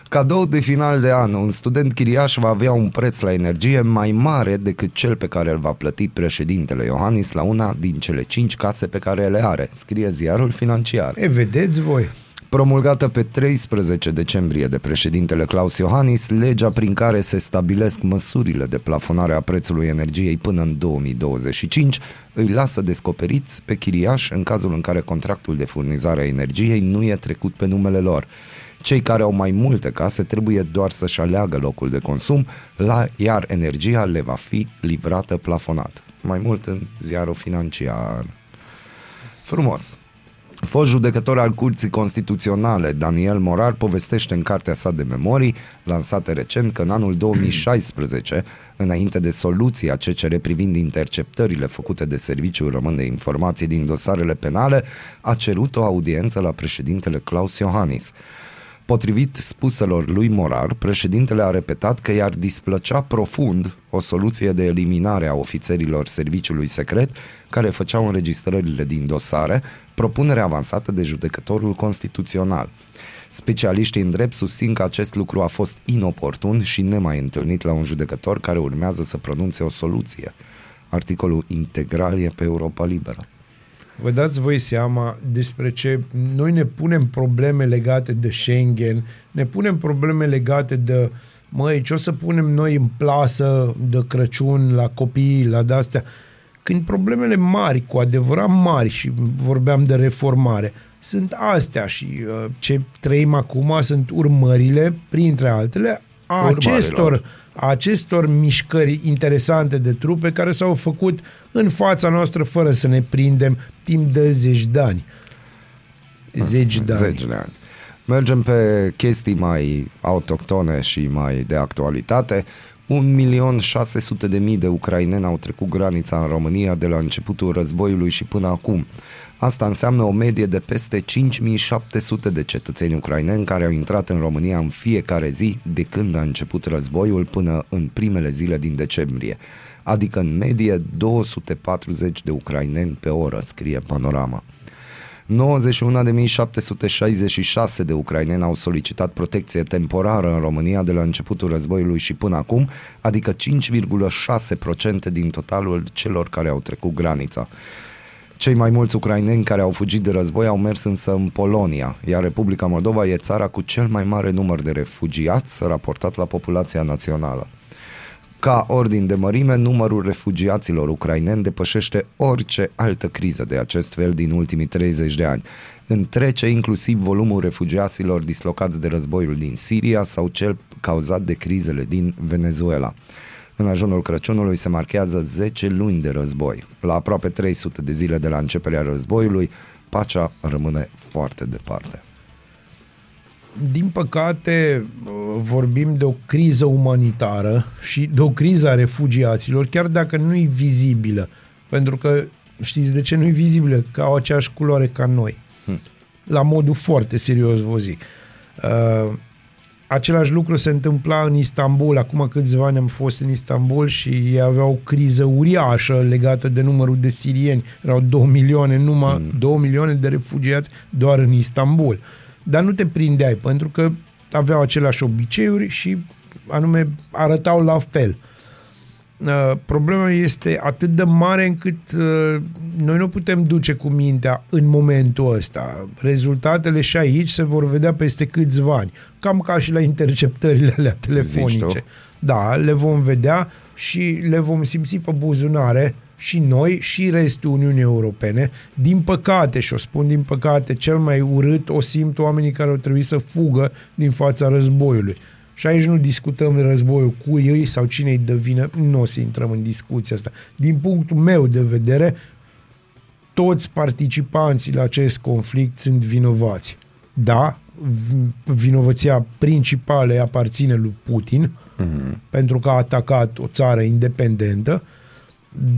Cadou de final de an, un student chiriaș va avea un preț la energie mai mare decât cel pe care îl va plăti președintele Iohannis la una din cele cinci case pe care le are, scrie ziarul financiar. E, vedeți voi promulgată pe 13 decembrie de președintele Claus Iohannis, legea prin care se stabilesc măsurile de plafonare a prețului energiei până în 2025 îi lasă descoperiți pe chiriaș în cazul în care contractul de furnizare a energiei nu e trecut pe numele lor. Cei care au mai multe case trebuie doar să-și aleagă locul de consum, la, iar energia le va fi livrată plafonat. Mai mult în ziarul financiar. Frumos! Fost judecător al Curții Constituționale, Daniel Morar povestește în cartea sa de memorii, lansată recent, că în anul 2016, înainte de soluția CCR privind interceptările făcute de Serviciul Român de Informații din dosarele penale, a cerut o audiență la președintele Claus Iohannis. Potrivit spuselor lui Morar, președintele a repetat că i-ar displăcea profund o soluție de eliminare a ofițerilor serviciului secret care făceau înregistrările din dosare, propunere avansată de judecătorul constituțional. Specialiștii în drept susțin că acest lucru a fost inoportun și nemai întâlnit la un judecător care urmează să pronunțe o soluție. Articolul integral e pe Europa Liberă vă dați voi seama despre ce noi ne punem probleme legate de Schengen, ne punem probleme legate de măi, ce o să punem noi în plasă de Crăciun la copii, la de-astea. Când problemele mari, cu adevărat mari, și vorbeam de reformare, sunt astea și uh, ce trăim acum sunt urmările, printre altele, a acestor, a acestor mișcări interesante de trupe care s-au făcut în fața noastră fără să ne prindem timp de zeci de ani. Zeci de ani. Zeci de ani. Mergem pe chestii mai autohtone și mai de actualitate. 1.600.000 de ucraineni au trecut granița în România de la începutul războiului și până acum. Asta înseamnă o medie de peste 5.700 de cetățeni ucraineni care au intrat în România în fiecare zi de când a început războiul până în primele zile din decembrie, adică în medie 240 de ucraineni pe oră, scrie Panorama. 91.766 de ucraineni au solicitat protecție temporară în România de la începutul războiului și până acum, adică 5,6% din totalul celor care au trecut granița. Cei mai mulți ucraineni care au fugit de război au mers însă în Polonia, iar Republica Moldova e țara cu cel mai mare număr de refugiați raportat la populația națională. Ca ordin de mărime, numărul refugiaților ucraineni depășește orice altă criză de acest fel din ultimii 30 de ani. Întrece inclusiv volumul refugiaților dislocați de războiul din Siria sau cel cauzat de crizele din Venezuela. În ajunul Crăciunului se marchează 10 luni de război. La aproape 300 de zile de la începerea războiului, pacea rămâne foarte departe. Din păcate, vorbim de o criză umanitară și de o criză a refugiaților, chiar dacă nu e vizibilă. Pentru că știți de ce nu e vizibilă? Că au aceeași culoare ca noi. Hmm. La modul foarte serios, vă zic. Uh, același lucru se întâmpla în Istanbul. Acum câțiva ani am fost în Istanbul și ei aveau o criză uriașă legată de numărul de sirieni. Erau 2 milioane, numai mm. 2 milioane de refugiați doar în Istanbul. Dar nu te prindeai, pentru că aveau aceleași obiceiuri și anume arătau la fel. Uh, problema este atât de mare încât uh, noi nu putem duce cu mintea în momentul ăsta. Rezultatele și aici se vor vedea peste câțiva ani. Cam ca și la interceptările alea telefonice. Da, le vom vedea și le vom simți pe buzunare și noi și restul Uniunii Europene. Din păcate, și o spun din păcate, cel mai urât o simt oamenii care au trebuit să fugă din fața războiului. Și aici nu discutăm războiul cu ei sau cine îi dă vină, nu o să intrăm în discuția asta. Din punctul meu de vedere, toți participanții la acest conflict sunt vinovați. Da, vinovăția principală aparține lui Putin, mm-hmm. pentru că a atacat o țară independentă,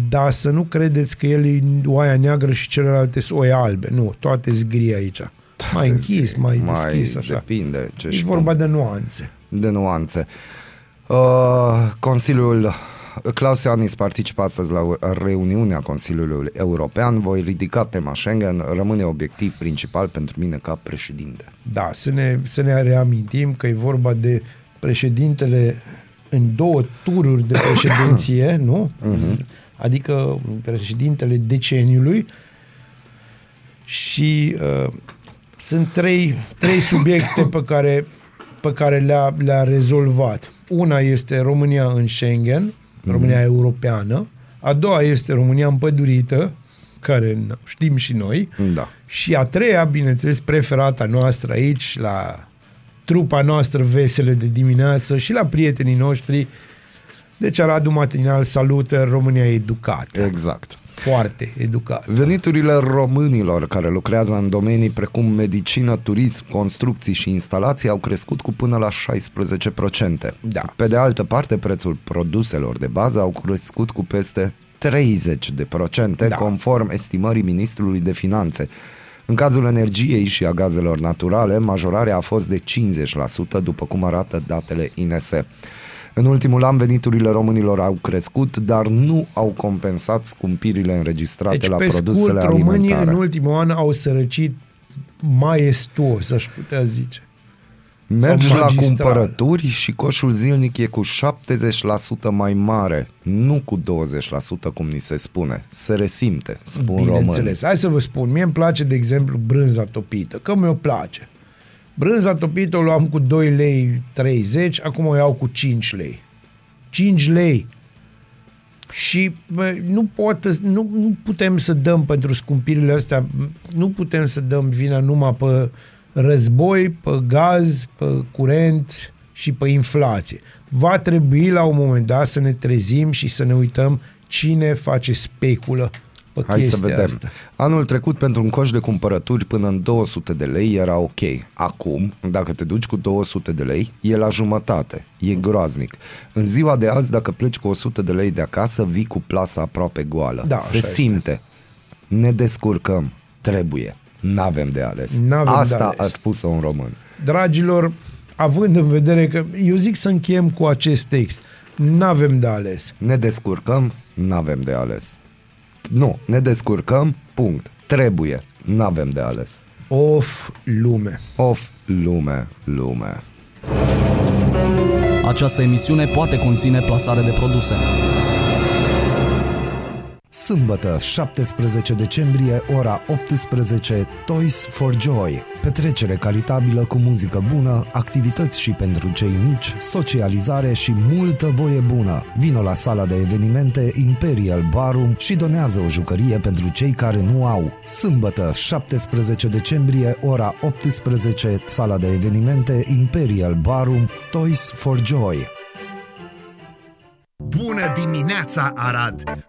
dar să nu credeți că el e oaia neagră și celelalte sunt oaia albe. Nu, toate zgrie aici. Toate mai închis, mai, mai deschis, așa. Depinde. Ce e vorba cum. de nuanțe de nuanțe. Uh, Consiliul Klaus Ioannis participă astăzi la reuniunea Consiliului European. Voi ridica tema Schengen, rămâne obiectiv principal pentru mine ca președinte. Da, să ne, să ne reamintim că e vorba de președintele în două tururi de președinție, nu? Uh-huh. Adică președintele deceniului și uh, sunt trei, trei subiecte pe care pe care le-a, le-a rezolvat. Una este România în Schengen, mm-hmm. România europeană, a doua este România împădurită, care știm și noi, da. și a treia, bineînțeles, preferata noastră aici, la trupa noastră veselă de dimineață și la prietenii noștri. Deci Aradu Matinal salută România educată. Exact foarte educat. Veniturile românilor care lucrează în domenii precum medicină, turism, construcții și instalații au crescut cu până la 16%. Da. Pe de altă parte, prețul produselor de bază au crescut cu peste 30 de procente, da. conform estimării Ministrului de Finanțe. În cazul energiei și a gazelor naturale, majorarea a fost de 50%, după cum arată datele INSE. În ultimul an veniturile românilor au crescut, dar nu au compensat scumpirile înregistrate deci, la pe produsele scurt, alimentare. Românii în ultimul an au sărăcit maestuos, aș putea zice. Mergi la cumpărături și coșul zilnic e cu 70% mai mare, nu cu 20% cum ni se spune. Se resimte, spun Bineînțeles. românii. Hai să vă spun, mie îmi place, de exemplu, brânza topită, că mi-o place. Brânza topită o luam cu 2 lei 30, acum o iau cu 5 lei. 5 lei. Și bă, nu, pot, nu, nu putem să dăm pentru scumpirile astea, nu putem să dăm vina numai pe război, pe gaz, pe curent și pe inflație. Va trebui la un moment dat să ne trezim și să ne uităm cine face speculă pe Hai să chestia vedem. asta. Anul trecut pentru un coș de cumpărături până în 200 de lei era ok. Acum, dacă te duci cu 200 de lei, e la jumătate. E groaznic. În ziua de azi, dacă pleci cu 100 de lei de acasă, vii cu plasa aproape goală. Da, Se așa este. simte. Ne descurcăm. Trebuie. N-avem de ales. N-avem de Asta ales. a spus un român. Dragilor, având în vedere că eu zic să încheiem cu acest text, n-avem de ales. Ne descurcăm, n-avem de ales. Nu, ne descurcăm, punct. Trebuie, n-avem de ales. Of lume. Of, lume, lume. Această emisiune poate conține plasare de produse. Sâmbătă, 17 decembrie, ora 18, Toys for Joy. Petrecere caritabilă cu muzică bună, activități și pentru cei mici, socializare și multă voie bună. Vino la sala de evenimente Imperial Barum și donează o jucărie pentru cei care nu au. Sâmbătă, 17 decembrie, ora 18, sala de evenimente Imperial Barum, Toys for Joy. Bună dimineața, Arad!